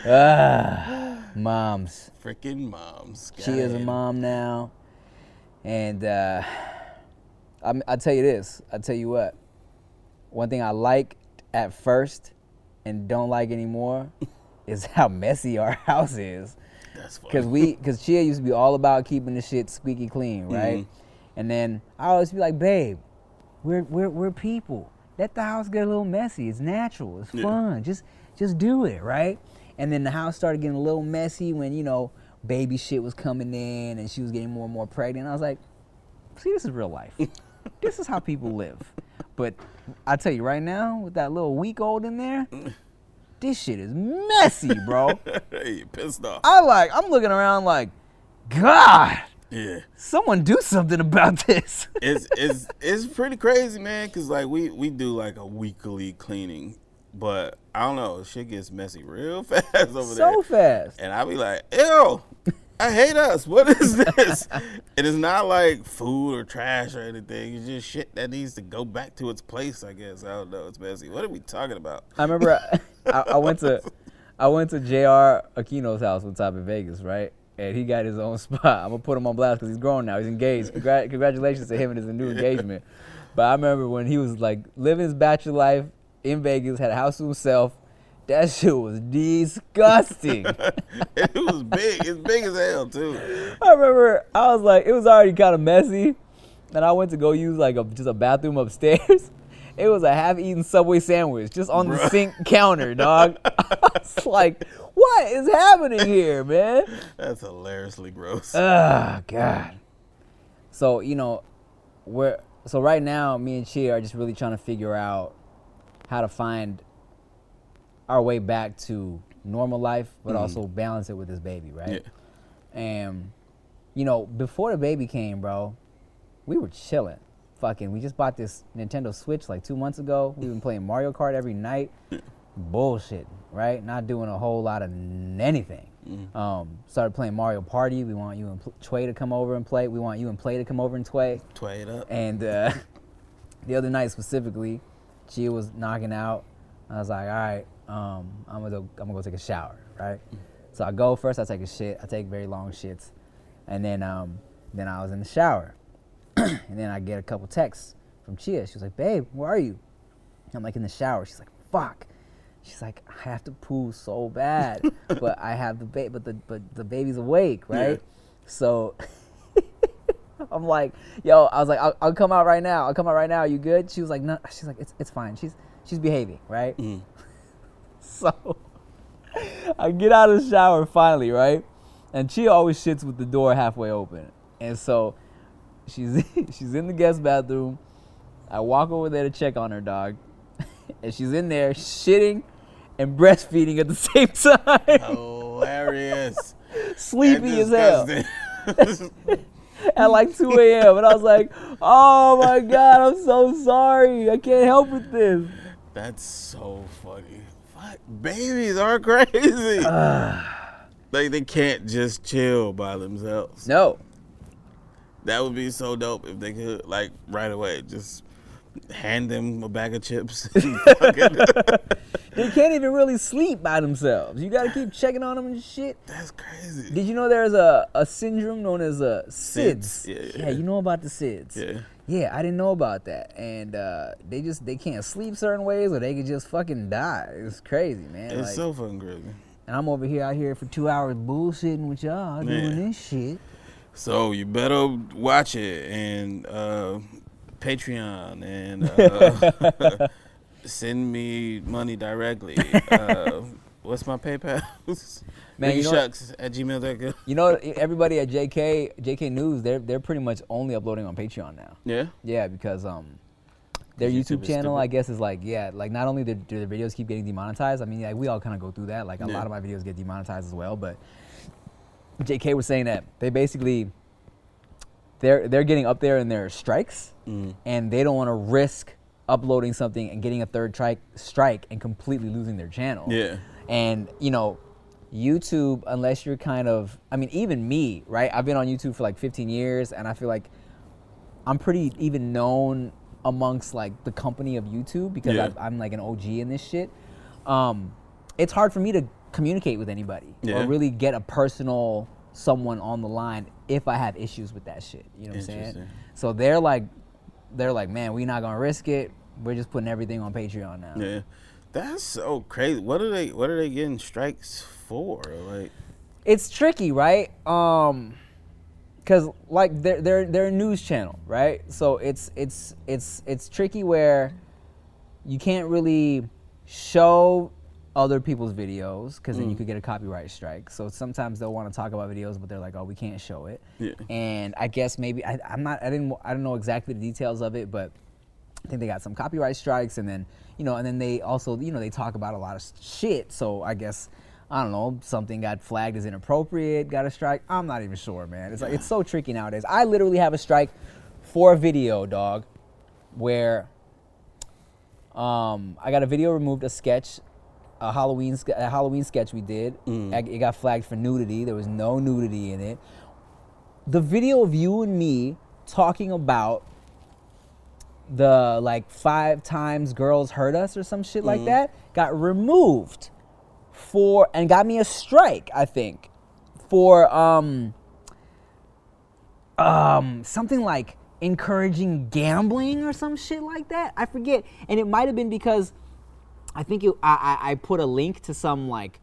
ah, moms. Freaking moms. She is a mom now, and uh, I'm, I'll tell you this. I'll tell you what. One thing I liked at first and don't like anymore [LAUGHS] is how messy our house is. That's funny. Cause we, cause Chia used to be all about keeping the shit squeaky clean, right? Mhm. And then I always be like, babe, we're we're we're people. Let the house get a little messy. It's natural. It's Yeah. fun. Just just do it, right? And then the house started getting a little messy when you know baby shit was coming in and she was getting more and more pregnant. I was like, see, this is real life. [LAUGHS] this is how people live. But I tell you right now, with that little week old in there, this shit is messy, bro. [LAUGHS] hey, you pissed off. I like, I'm looking around like, God, yeah. someone do something about this. [LAUGHS] it's it's it's pretty crazy, man. Cause like we we do like a weekly cleaning, but I don't know, shit gets messy real [LAUGHS] fast over there. so fast. And I be like, ew, I hate us. What is [LAUGHS] this? it is not like food or trash or anything. It's just shit that needs to go back to its place. I guess I don't know. It's messy. What are we talking about? I remember I, I, I went to I went to Jr. Aquino's house one time in Vegas, right? And he got his own [LAUGHS] spot. I'm gonna put him on blast because he's grown now. He's engaged. Congra- congratulations to him and his new engagement. But I remember when he was like living his bachelor life in Vegas, had a house to himself. That shit was disgusting. [LAUGHS] it was big. It's big as hell too. I remember I was like, it was already kind of messy, and I went to go use like a just a bathroom upstairs. [LAUGHS] It was a half-eaten Subway sandwich just on the sink counter, dog. [LAUGHS] I was like, what is happening here, man? That's hilariously gross. Oh God. So you know, we're so right now, me and Chia are just really trying to figure out how to find our way back to normal life, but also balance it with this baby, right? Yeah. And you know, before the baby came, bro, we were chilling. Fucking, we just bought this Nintendo Switch like two months ago. We've been playing Mario Kart every night. [LAUGHS] Bullshit, right? Not doing a whole lot of n- anything. Um, started playing Mario Party. We want you and Pl- Tway to come over and play. We want you and Play to come over and Tway. Tway it up. And uh, [LAUGHS] the other night specifically, Chia was knocking out. I was like, all right, um, I'm gonna go, I'm gonna go take a shower, right? So I go first. I take a shit. I take very long shits, and then um, then I was in the shower, [CLEARS THROAT] and then I get a couple texts from Chia. She was like, babe, where are you? I'm like in the shower. She's like, fuck. She's like, I have to poo so bad, [LAUGHS] but I have the baby, but the but the baby's awake, right? Yeah. So [LAUGHS] [LAUGHS] I'm like, yo, I was like, I'll, I'll come out right now. I'll come out right now. you good? She was like, no. She's like, it's it's fine. She's she's behaving, right? Mm. [LAUGHS] So I get out of the shower finally, right? And she always shits with the door halfway open. And so she's [LAUGHS] she's in the guest bathroom. I walk over there to check on her dog. And she's in there shitting and breastfeeding at the same time. Hilarious. Sleepy as hell. At like 2 a.m. And I was like, oh my God, I'm so sorry. I can't help with this. That's so funny. Fuck, babies are crazy. [SIGHS] like they can't just chill by themselves. No. That would be so dope if they could, like, right away, just hand them a bag of chips. [LAUGHS] [LAUGHS] [LAUGHS] They can't even really sleep by themselves. You gotta keep checking on them and shit. That's crazy. Did you know there's a, a syndrome known as a SIDS? SIDS, yeah, yeah, yeah. you know about the SIDS. Yeah. Yeah, I didn't know about that. And uh, they just they can't sleep certain ways or they could just fucking die. It's crazy, man. It's Like, so fucking crazy. and I'm over here out here for two hours bullshitting with y'all doing this shit. So you better watch it and uh, Patreon and [LAUGHS] uh, send me money directly. Uh, [LAUGHS] what's my PayPal? Man, you know- Shucks at gmail.com. You know, everybody at JK JK News, they're they're pretty much only uploading on Patreon now. Yeah. Yeah, because um, their YouTube YouTube channel. I guess, is like yeah, like not only do do their videos keep getting demonetized. I mean, like we all kind of go through that. Like a Yeah. lot of my videos get demonetized as well. But JK was saying that they basically they're they're getting up there in their strikes, Mm. and they don't want to risk uploading something and getting a third strike strike and completely losing their channel. Yeah. And you know, YouTube, unless you're kind of, I mean, even me, right? I've been on YouTube for like 15 years, and I feel like I'm pretty even known amongst like the company of YouTube because Yeah. I've, I'm like an OG in this shit. Um, it's hard for me to communicate with anybody Yeah. or really get a personal someone on the line if I have issues with that shit. You know what I'm saying? So they're like, they're like, man, we're not gonna risk it. We're just putting everything on Patreon now. Yeah. That's so crazy. What are they what are they getting strikes for? Like it's tricky, right? Um, cause like they're they're they're a news channel, right? So it's it's it's it's tricky where you can't really show other people's videos because then you could get a copyright strike. So sometimes they'll want to talk about videos, but they're like, oh, we can't show it. Yeah. And I guess maybe I, I'm not I didn't I don't know exactly the details of it, but I think they got some copyright strikes, and then you know, and then they also you know they talk about a lot of shit. So I guess I don't know something got flagged as inappropriate, got a strike. I'm not even sure, man. It's like it's so tricky nowadays. I literally have a strike for a video, dog, where um I got a video removed, a sketch, a Halloween a Halloween sketch we did. I- It got flagged for nudity. There was no nudity in it. The video of you and me talking about the like five times girls hurt us or some shit like that got removed for and got me a strike i think for um um something like encouraging gambling or some shit like that i forget and it might have been because i think it, I, I put a link to some like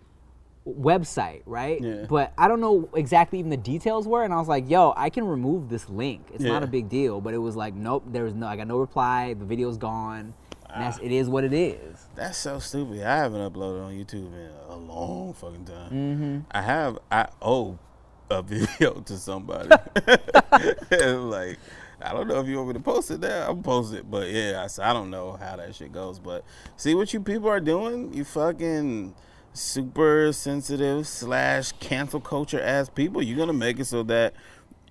website right Yeah. but i don't know exactly even the details were and i was like yo i can remove this link it's not a big deal but it was like nope there was no i got no reply the video's gone and that's it is what it is That's so stupid. I haven't uploaded on YouTube in a long fucking time. Mm-hmm. I have. I owe a [LAUGHS] video to somebody. [LAUGHS] [LAUGHS] like, I don't know if you want me to post it there. I'll post it. But yeah, I don't know how that shit goes. But see what you people are doing. You fucking super sensitive slash cancel culture ass people. You're gonna make it so that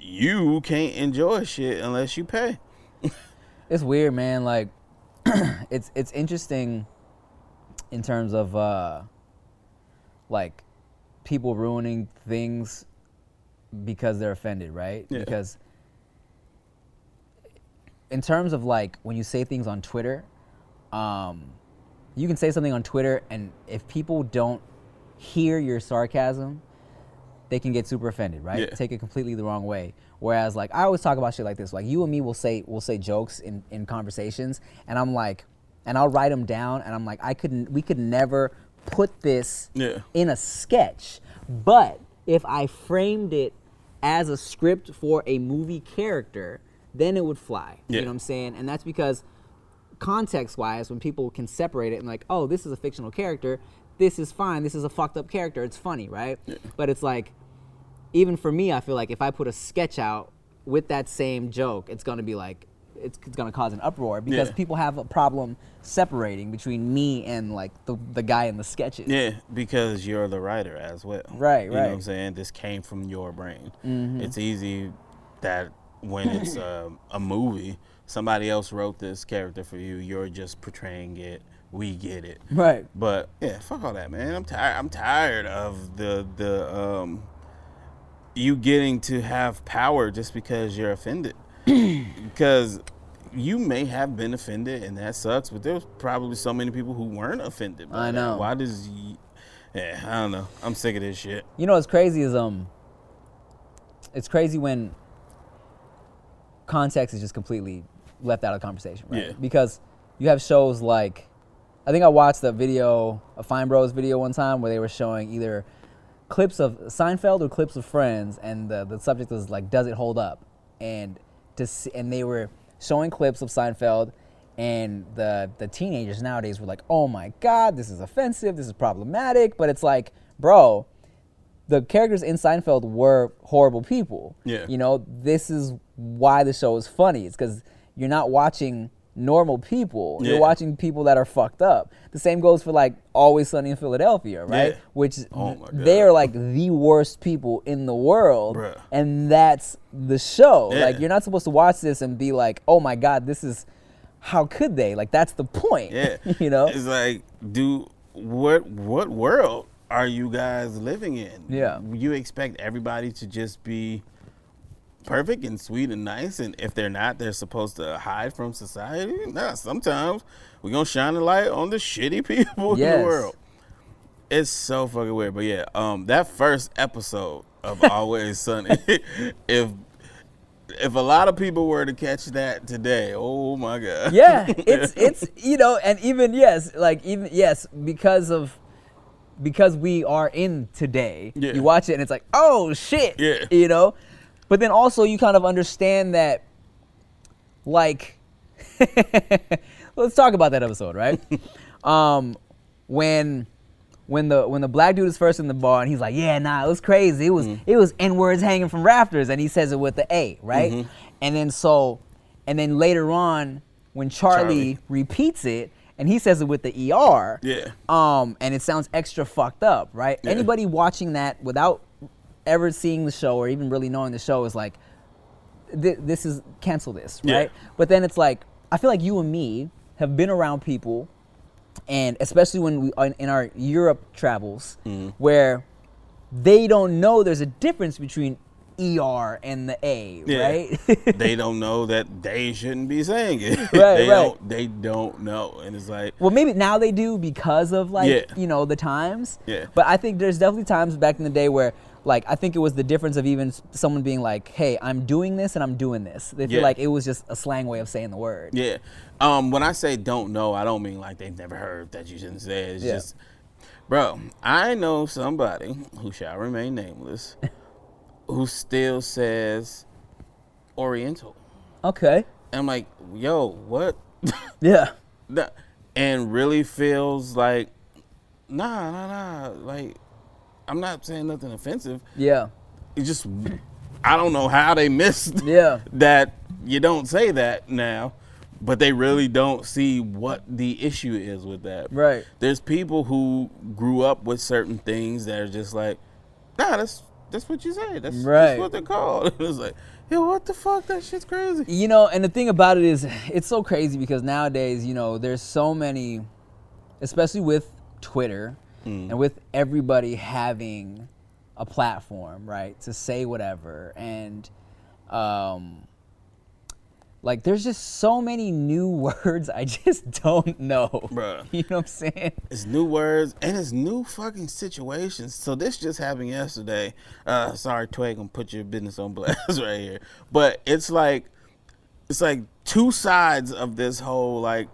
you can't enjoy shit unless you pay. [LAUGHS] it's weird man like [CLEARS THROAT] it's it's interesting in terms of uh like people ruining things because they're offended right Yeah. because in terms of like when you say things on twitter um you can say something on twitter and if people don't hear your sarcasm they can get super offended, right? Yeah. Take it completely the wrong way. Whereas like I always talk about shit like this. Like you and me will say will say jokes in, in conversations and I'm like and I'll write them down and I'm like I couldn't we could never put this Yeah. in a sketch. But if I framed it as a script for a movie character, then it would fly. Yeah. You know what I'm saying? And that's because context wise, when people can separate it and like, oh, this is a fictional character, this is fine, this is a fucked up character, it's funny, right? But it's like, even for me, I feel like if I put a sketch out with that same joke, it's gonna be like, it's, it's gonna cause an uproar because Yeah. people have a problem separating between me and like the, the guy in the sketches. Yeah, because you're the writer as well. Right, You know what. Mm-hmm. I'm saying? This came from your brain. It's easy that when it's [LAUGHS] um a movie, somebody else wrote this character for you. You're just portraying it. We get it. Right. But yeah, fuck all that, man. I'm tired. I'm tired of the the um you getting to have power just because you're offended. [CLEARS THROAT] because you may have been offended and that sucks, but there's probably so many people who weren't offended. I that. know. Why does y yeah, I don't know. I'm sick of this shit. You know what's crazy is um it's crazy when context is just completely left out of the conversation, right? Yeah. Because you have shows like I think I watched a video, a Fine Bros video one time where they were showing either clips of Seinfeld or clips of Friends, and the, the subject was like, "Does it hold up?" And to see, and they were showing clips of Seinfeld, and the the teenagers nowadays were like, "Oh my God, this is offensive. This is problematic." But it's like, bro, the characters in Seinfeld were horrible people. Yeah. You know, this is why the show is funny. It's because you're not watching normal people. You're watching people that are fucked up. The same goes for like Always Sunny in Philadelphia, right? Yeah. Which Oh they are like the worst people in the world. Bruh. And that's the show. Yeah. Like you're not supposed to watch this and be like, oh my God, this is how could they? Like that's the point. Yeah. [LAUGHS] you know? It's like, do what what world are you guys living in? Yeah. You expect everybody to just be perfect and sweet and nice and if they're not they're supposed to hide from society? Nah, sometimes we're gonna shine a light on the shitty [LAUGHS] people in the world. It's so fucking weird. But yeah, um that first episode of [LAUGHS] Always Sunny, [LAUGHS] if if a lot of people were to catch that today, oh my god. yeah it's it's you know and even yes like even yes because of because we are in today Yeah. you watch it and it's like oh shit Yeah. you know but then also you kind of understand that like [LAUGHS] let's talk about that episode right [LAUGHS] um when when the when the black dude is first in the bar and he's like, yeah, nah, it was crazy. It was it was n words hanging from rafters, and he says it with the A, right? And then so, and then later on, when Charlie, Charlie. repeats it and he says it with the er, Yeah. um, and it sounds extra fucked up, right? Yeah. Anybody watching that without ever seeing the show or even really knowing the show is like, th- this is cancel this, Yeah. right? But then it's like, I feel like you and me have been around people and especially when we in, in our Europe travels, Mm-hmm. where they don't know there's a difference between ER and the A, Yeah. right? [LAUGHS] they don't know that they shouldn't be saying it. [LAUGHS] Right, they right. don't they don't know. And it's like well, maybe now they do because of like Yeah. you know the times. Yeah. But I think there's definitely times back in the day where like I think it was the difference of even someone being like, "Hey, I'm doing this and I'm doing this." They feel Yeah. like it was just a slang way of saying the word. Yeah. Um, when I say don't know, I don't mean like they've never heard that you shouldn't say it. It's Yeah. just, bro, I know somebody who shall remain nameless [LAUGHS] who still says Oriental. Okay. And I'm like, yo, what? [LAUGHS] Yeah. And really feels like, nah, nah, nah. Like, I'm not saying nothing offensive. Yeah. It just, I don't know how they missed [LAUGHS] Yeah. that you don't say that now, but they really don't see what the issue is with that. Right. There's people who grew up with certain things that are just like, nah, that's that's what you say. That's, Right. that's what they're called. [LAUGHS] it's like, yo, what the fuck? That shit's crazy. You know, and the thing about it is, it's so crazy because nowadays, you know, there's so many, especially with Twitter and with everybody having a platform, right, to say whatever. And, um, like, there's just so many new [LAUGHS] words I just don't know. Bruh. [LAUGHS] You know what I'm saying? It's new words and it's new fucking situations. So this just happened yesterday. Uh sorry, Twig, I'm put your business on blast [LAUGHS] right here. But it's like it's like two sides of this whole like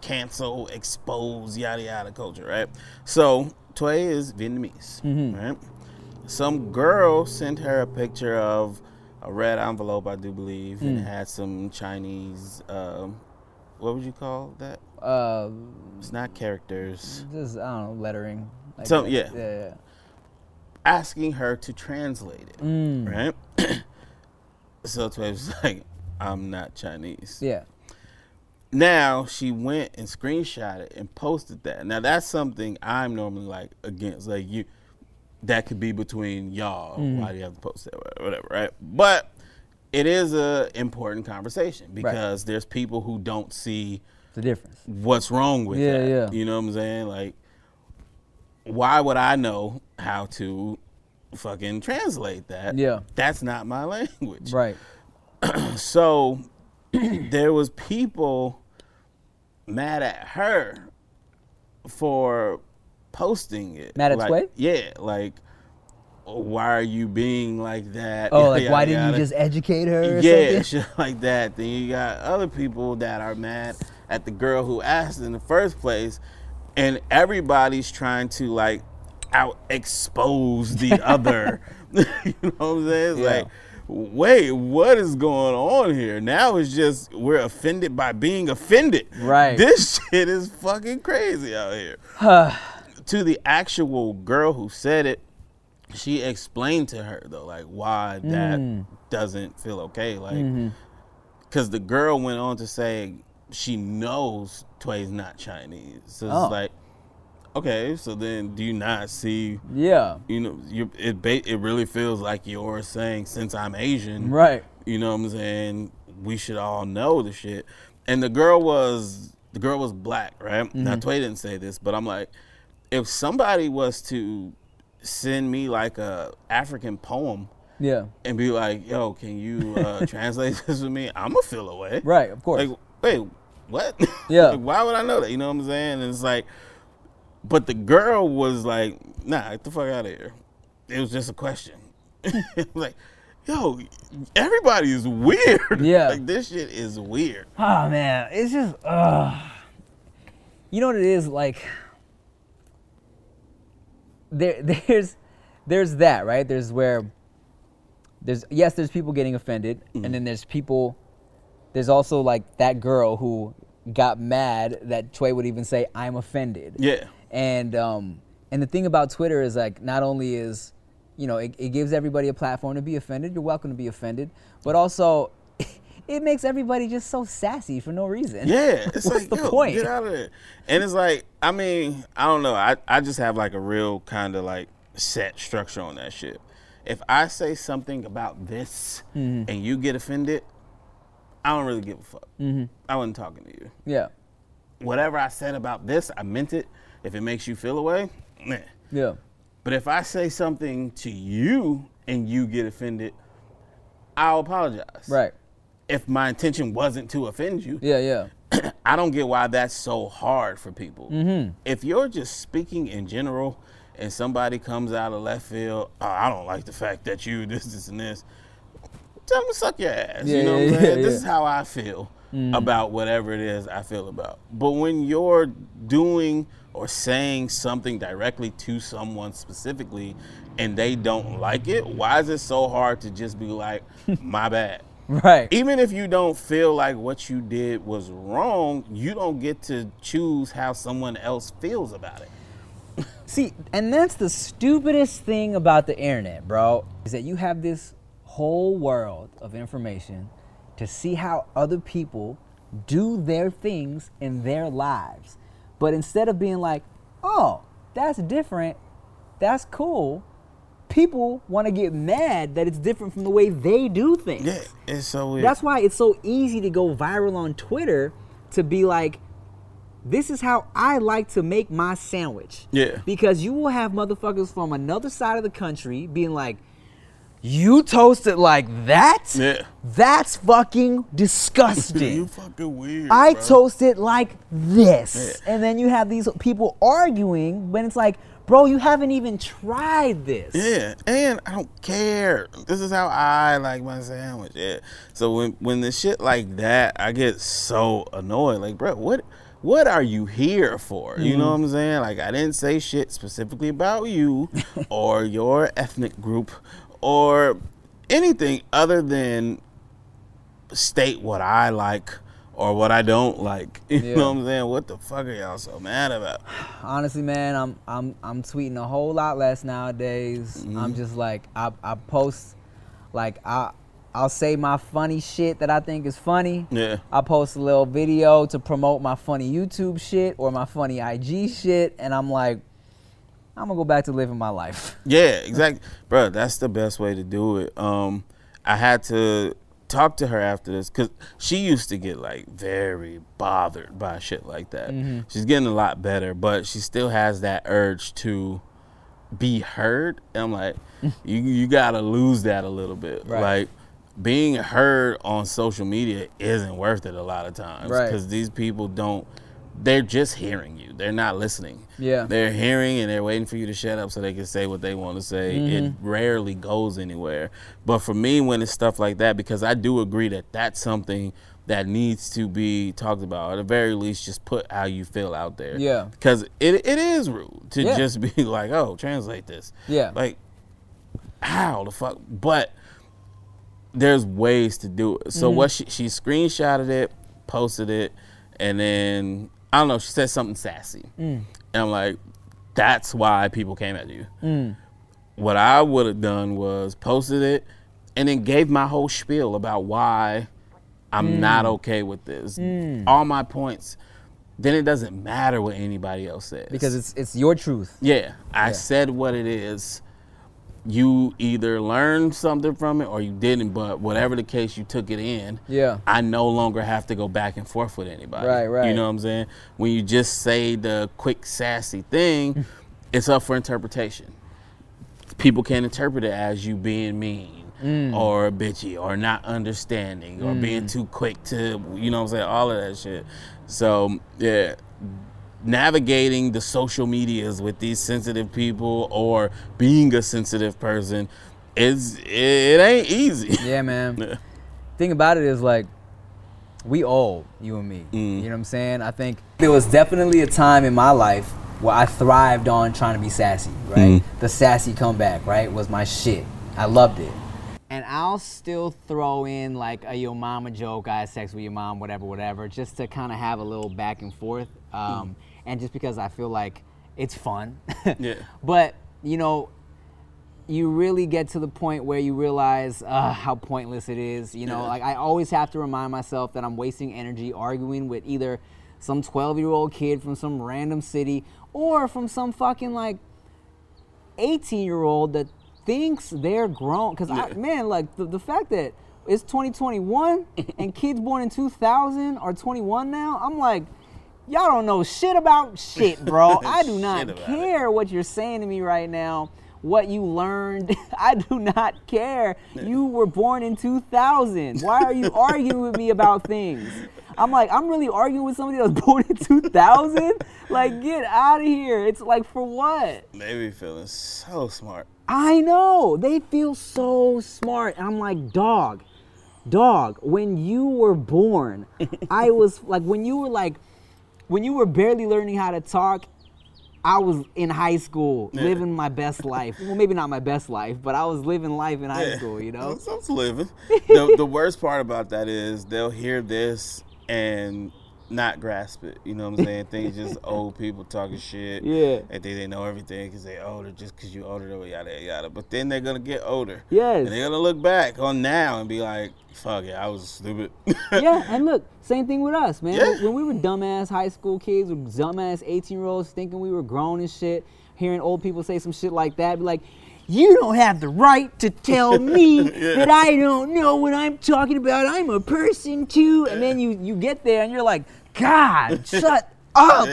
cancel, expose, yada yada culture, right? So Tway is Vietnamese, right? Some girl sent her a picture of a red envelope, I do believe, and it had some Chinese um, what would you call that? Uh, It's not characters. just I don't know lettering. Like So, yeah. yeah, yeah. Asking her to translate it, Mm. right? [COUGHS] so Tway was like, "I'm not Chinese." Yeah. Now she went and screenshotted and posted that. Now that's something I'm normally like against. Like you, that could be between y'all. Mm-hmm. Why do you have to post that? Whatever, right? But it is a important conversation because there's people who don't see the difference. what's wrong with Yeah, that. yeah. You know what I'm saying? Like, why would I know how to fucking translate that? Yeah. That's not my [LAUGHS] language. Right. [CLEARS THROAT] So [CLEARS THROAT] there was people mad at her for posting it. Mad at like, Sway? Yeah, like why are you being like that? Oh, [LAUGHS] like Yada, why didn't you just educate her? Yeah, [LAUGHS] shit like that. Then you got other people that are mad at the girl who asked in the first place, and everybody's trying to like out expose the [LAUGHS] other. you know what I'm saying? Yeah. like, wait, what is going on here? Now it's just we're offended by being offended. Right. This [LAUGHS] shit is fucking crazy out here. [SIGHS] to the actual girl who said it, she explained to her though, like why that Mm. doesn't feel okay. Like, Mm-hmm. because the girl went on to say she knows Tway's not Chinese. So it's Oh. like, okay, so then do you not see? Yeah. You know, you it ba- it really feels like you're saying since I'm Asian, Right. you know what I'm saying? We should all know the shit. And the girl was the girl was black, right? Now Mm-hmm. Tway didn't say this, but I'm like, if somebody was to send me like a African poem Yeah. and be like, "Yo, can you uh, [LAUGHS] translate this with me?" I'ma feel away. Right. Of course. Like, wait, what? Yeah. [LAUGHS] like, why would I know that? You know what I'm saying? And it's like, but the girl was like, "Nah, get the fuck out of here." It was just a question. [LAUGHS] like, yo, everybody is weird. [LAUGHS] Yeah. like this shit is weird. Oh man, it's just uh You know what it is like there [LAUGHS] there's there's that, right? There's where there's yes, there's people getting offended Mm-hmm. and then there's people there's also like that girl who got mad that Tway would even say I'm offended. Yeah. And um and the thing about Twitter is like not only is you know it, it gives everybody a platform to be offended. You're welcome to be offended, but also [LAUGHS] it makes everybody just so sassy for no reason. Yeah, [LAUGHS] it's What's like the yo, point? Get out of there. And it's like, I mean, I don't know. I I just have like a real kind of like set structure on that shit. If I say something about this Mm-hmm. and you get offended, I don't really give a fuck. Mm-hmm. I wasn't talking to you. Yeah. Whatever I said about this, I meant it. If it makes you feel away, meh. Yeah. But if I say something to you and you get offended, I'll apologize. Right. If my intention wasn't to offend you, Yeah, yeah. [CLEARS THROAT] I don't get why that's so hard for people. Mm-hmm. If you're just speaking in general and somebody comes out of left field, oh, I don't like the fact that you this, this, and this, tell them to suck your ass. Yeah, you know yeah, what I'm saying? yeah, This is how I feel about whatever it is I feel about. But when you're doing or saying something directly to someone specifically and they don't like it, why is it so hard to just be like, [LAUGHS] my bad? Right. even if you don't feel like what you did was wrong, you don't get to choose how someone else feels about it. [LAUGHS] See, and that's the stupidest thing about the internet, bro, is that you have this whole world of information to see how other people do their things in their lives. But instead of being like, oh, that's different, that's cool, people want to get mad that it's different from the way they do things. Yeah, it's so weird. That's why it's so easy to go viral on Twitter to be like, this is how I like to make my sandwich. Yeah. Because you will have motherfuckers from another side of the country being like, you toast it like that? Yeah. That's fucking disgusting. [LAUGHS] you fucking weird. I bro. toast it like this. Yeah. And then you have these people arguing when it's like, bro, you haven't even tried this. Yeah, and I don't care. This is how I like my sandwich. Yeah. So when when the shit like that, I get so annoyed. Like, bro, what what are you here for? You know mm-hmm. what I'm saying? Like, I didn't say shit specifically about you [LAUGHS] or your ethnic group or anything other than state what I like or what I don't like. [LAUGHS] You Yeah. know what I'm saying? What the fuck are y'all so mad about? Honestly, man, I'm I'm I'm tweeting a whole lot less nowadays. Mm-hmm. I'm just like I I post like I I'll say my funny shit that I think is funny. Yeah. I post a little video to promote my funny YouTube shit or my funny IG shit, and I'm like, I'm gonna go back to living my life. [LAUGHS] Yeah, exactly, bro. That's the best way to do it. Um, I had to talk to her after this because she used to get like very bothered by shit like that. Mm-hmm. She's getting a lot better, but she still has that urge to be heard. And I'm like, [LAUGHS] you you gotta lose that a little bit. Right. Like being heard on social media isn't worth it a lot of times Right. because these people don't. They're just hearing you. They're not listening. Yeah. They're hearing and they're waiting for you to shut up so they can say what they want to say. It Mm-hmm. rarely goes anywhere. But for me, when it's stuff like that, because I do agree that that's something that needs to be talked about. At the very least, just put how you feel out there. Yeah. Because it, it is rude to Yeah. just [LAUGHS] be like, oh, translate this. Yeah. Like, how the fuck? But there's ways to do it. So what she she screenshotted it, posted it, and then I don't know. She said something sassy, mm. and I'm like, that's why people came at you. Mm. What I would have done was posted it, and then gave my whole spiel about why I'm mm. not okay with this. All my points. Then it doesn't matter what anybody else says Because it's it's your truth. yeah, I said what it is. You either learned something from it or you didn't, but whatever the case, you took it in. Yeah. I no longer have to go back and forth with anybody. Right, right. You know what I'm saying? When you just say the quick, sassy thing, [LAUGHS] it's up for interpretation. People can interpret it as you being mean. Mm. Or bitchy, or not understanding, or being too quick to, you know what I'm saying, all of that shit. So, yeah, navigating the social medias with these sensitive people or being a sensitive person is it ain't easy. [LAUGHS] Yeah, man. Yeah. Thing about it is like we old, you and me. Mm. You know what I'm saying? I think there was definitely a time in my life where I thrived on trying to be sassy, right? Mm. The sassy comeback, right, was my shit. I loved it. And I'll still throw in like a yo mama joke, I had sex with your mom, whatever, whatever, just to kind of have a little back and forth. Um, And just because I feel like it's fun. [LAUGHS] Yeah. But, you know, you really get to the point where you realize uh, how pointless it is. You know, Yeah. like I always have to remind myself that I'm wasting energy arguing with either some 12 year old kid from some random city or from some fucking like 18 year old that thinks they're grown. Because, I Yeah. man, like the, the fact that it's 2021 [LAUGHS] and kids born in 2000 are 21 now, I'm like, y'all don't know shit about shit, bro. [LAUGHS] I do not about it. care what you're saying to me right now. What you learned, [LAUGHS] I do not care. You were born in 2000. Why are you [LAUGHS] arguing with me about things? I'm like, I'm really arguing with somebody that was born in 2000? Like, get out of here. It's like, for what? They be feeling so smart. I know. They feel so smart. And I'm like, dog, dog, when you were born, I was like, when you were like, when you were barely learning how to talk, I was in high school Yeah. living my best life. Well, maybe not my best life, but I was living life in high Yeah. school, you know? [LAUGHS] So it's living. [LAUGHS] the, the worst part about that is they'll hear this and not grasp it. You know what I'm saying? Things just [LAUGHS] old people talking shit. Yeah. They think they know everything because they older just because you older, yada, yada. But then they're going to get older. Yes. And they're going to look back on now and be like, fuck it, I was stupid. [LAUGHS] yeah, and look, same thing with us, man. Yeah. When we were dumbass high school kids, with dumbass 18 year olds thinking we were grown and shit, hearing old people say some shit like that, be like, you don't have the right to tell [LAUGHS] me that I don't know what I'm talking about. I'm a person too. And then you you get there and you're like, God, [LAUGHS] shut up.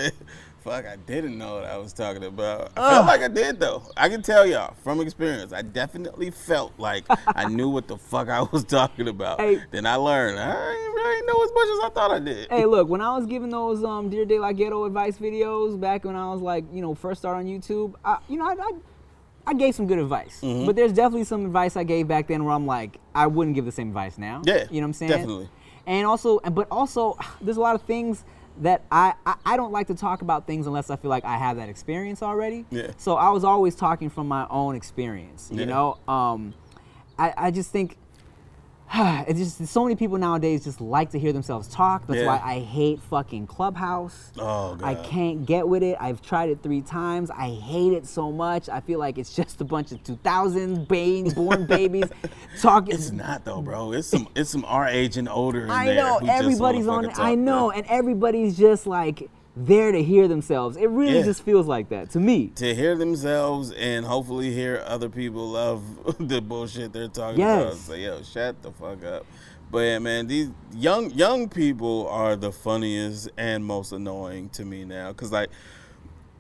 Fuck, I didn't know what I was talking about. I felt like I did though. I can tell y'all from experience. I definitely felt like I [LAUGHS] knew what the fuck I was talking about. Hey. Then I learned I ain't really know as much as I thought I did. Hey, look, when I was giving those um, Dear DeLaGhetto advice videos back when I was like, you know, first started on YouTube, I, you know, I, I, I gave some good advice. Mm-hmm. But there's definitely some advice I gave back then where I'm like, I wouldn't give the same advice now. Yeah, You know what I'm saying? definitely. And also, but also, [SIGHS] there's a lot of things that I, I, I don't like to talk about things unless I feel like I have that experience already. Yeah. So I was always talking from my own experience, you Yeah. know? Um, I, I just think [SIGHS] it's just so many people nowadays just like to hear themselves talk. That's Yeah. why I hate fucking Clubhouse. Oh, I can't get with it. I've tried it three times. I hate it so much. I feel like it's just a bunch of 2000s ba- born [LAUGHS] babies talking. It's not though, bro. It's some it's some our age and older in I know everybody's on. it. I know, bro. and everybody's just like there to hear themselves. It really Yeah. just feels like that to me. to hear themselves and hopefully hear other people love [LAUGHS] the bullshit they're talking Yes. about. Say, yo, shut the fuck up. But yeah, man, these young young people are the funniest and most annoying to me now. Cause like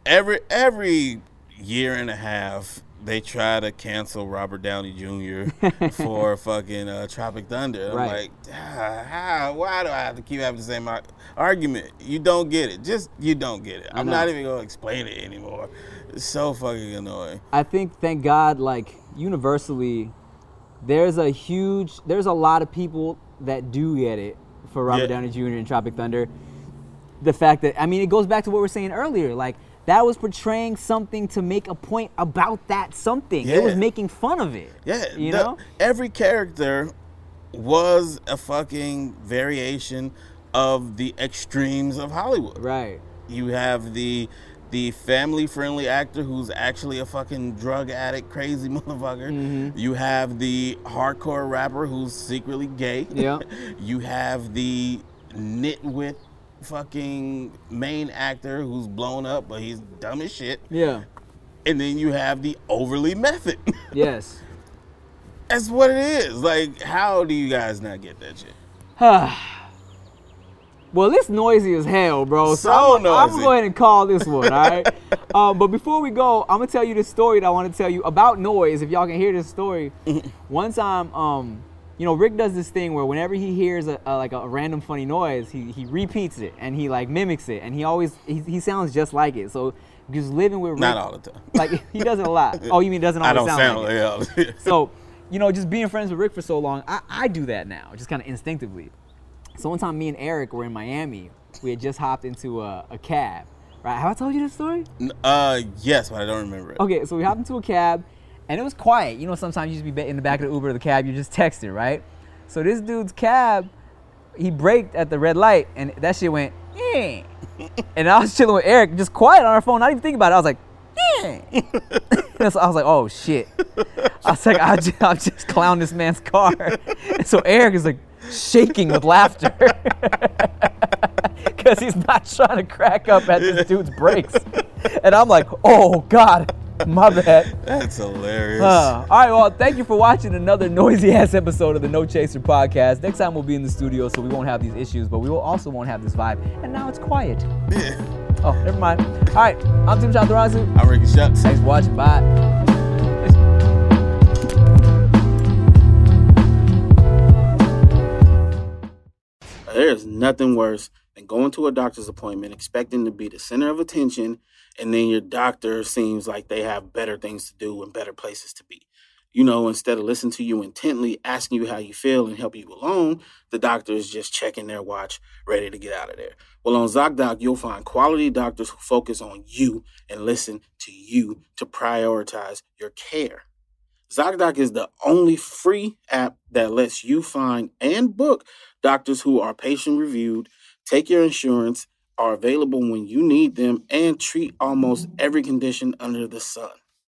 every every year and a half they try to cancel Robert Downey Jr. [LAUGHS] for fucking uh, Tropic Thunder. I'm like, ah, how? Why do I have to keep having the same ar- argument? You don't get it. Just you don't get it. I'm not even gonna explain it anymore. It's so fucking annoying. I think, thank God, like universally, there's a huge, there's a lot of people that do get it for Robert Yeah. Downey Jr. and Tropic Thunder. The fact that, I mean, it goes back to what we're saying earlier. Like, that was portraying something to make a point about that something. It was making fun of it. Yeah, You the- know? every character was a fucking variation of the extremes of Hollywood. Right. You have the the family friendly actor who's actually a fucking drug addict, crazy [LAUGHS] motherfucker. Mm-hmm. You have the hardcore rapper who's secretly gay. Yeah. [LAUGHS] you have the nitwit fucking main actor who's blown up, but he's dumb as shit. Yeah. And then you have the overly method. [LAUGHS] Yes. That's what it is. Like, how do you guys not get that shit? [SIGHS] Well, it's noisy as hell, bro. So I'm, I'm gonna go ahead and call this one, all right? [LAUGHS] um, but before we go, I'm gonna tell you this story that I want to tell you about noise. If y'all can hear this story, [LAUGHS] one time, um, you know, Rick does this thing where whenever he hears a, a like a random funny noise, he, he repeats it and he like mimics it, and he always he, he sounds just like it. So just living with Rick, Not all the time. [LAUGHS] like he does it a lot. Oh, you mean it doesn't I always don't sound, sound like it? like. So, [LAUGHS] you know, just being friends with Rick for so long, I, I do that now, just kind of instinctively. So one time, me and Eric were in Miami. We had just hopped into a, a cab. Right? Have I told you this story? uh, yes, but I don't remember it. Okay, so we hopped into a cab, and it was quiet. You know, sometimes you just be in the back of the Uber or the cab, you just texting, right? So this dude's cab, he braked at the red light, and that shit went, eh. and I was chilling with Eric, just quiet on our phone, not even thinking about it. I was like, eh. [LAUGHS] So I was like, oh shit. I was like, I just, I just clowned this man's car. And so Eric is like shaking with laughter. [LAUGHS] Because he's not trying to crack up at this dude's brakes. And I'm like, oh God, [LAUGHS] my bad. That's hilarious. Uh, all right, well, thank you for watching another noisy ass episode of the No Chaser podcast. Next time we'll be in the studio, so we won't have these issues, but we will also won't have this vibe. And now it's quiet. Yeah. Oh, never mind. All right, I'm Tim Chantarangsu. I'm Ricky Shucks. Thanks for watching. Bye. There's nothing worse than going to a doctor's appointment expecting to be the center of attention, and then your doctor seems like they have better things to do and better places to be. You know, instead of listening to you intently, asking you how you feel and help you along, the doctor is just checking their watch, ready to get out of there. Well, on ZocDoc, you'll find quality doctors who focus on you and listen to you to prioritize your care. ZocDoc is the only free app that lets you find and book doctors who are patient reviewed, take your insurance, are available when you need them, and treat almost every condition under the sun.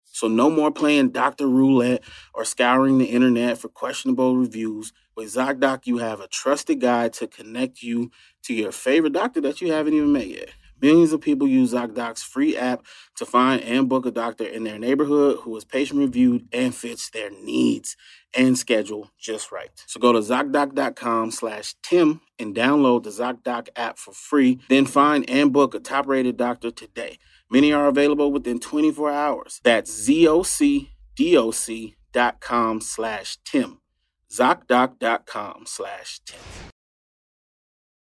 So, no more playing doctor roulette or scouring the internet for questionable reviews. With ZocDoc, you have a trusted guide to connect you to your favorite doctor that you haven't even met yet. Millions of people use ZocDoc's free app to find and book a doctor in their neighborhood who is patient reviewed and fits their needs and schedule just right. So go to ZocDoc.com slash Tim and download the ZocDoc app for free. Then find and book a top rated doctor today. Many are available within 24 hours. That's ZocDoc.com slash Tim. ZocDoc.com slash Tim.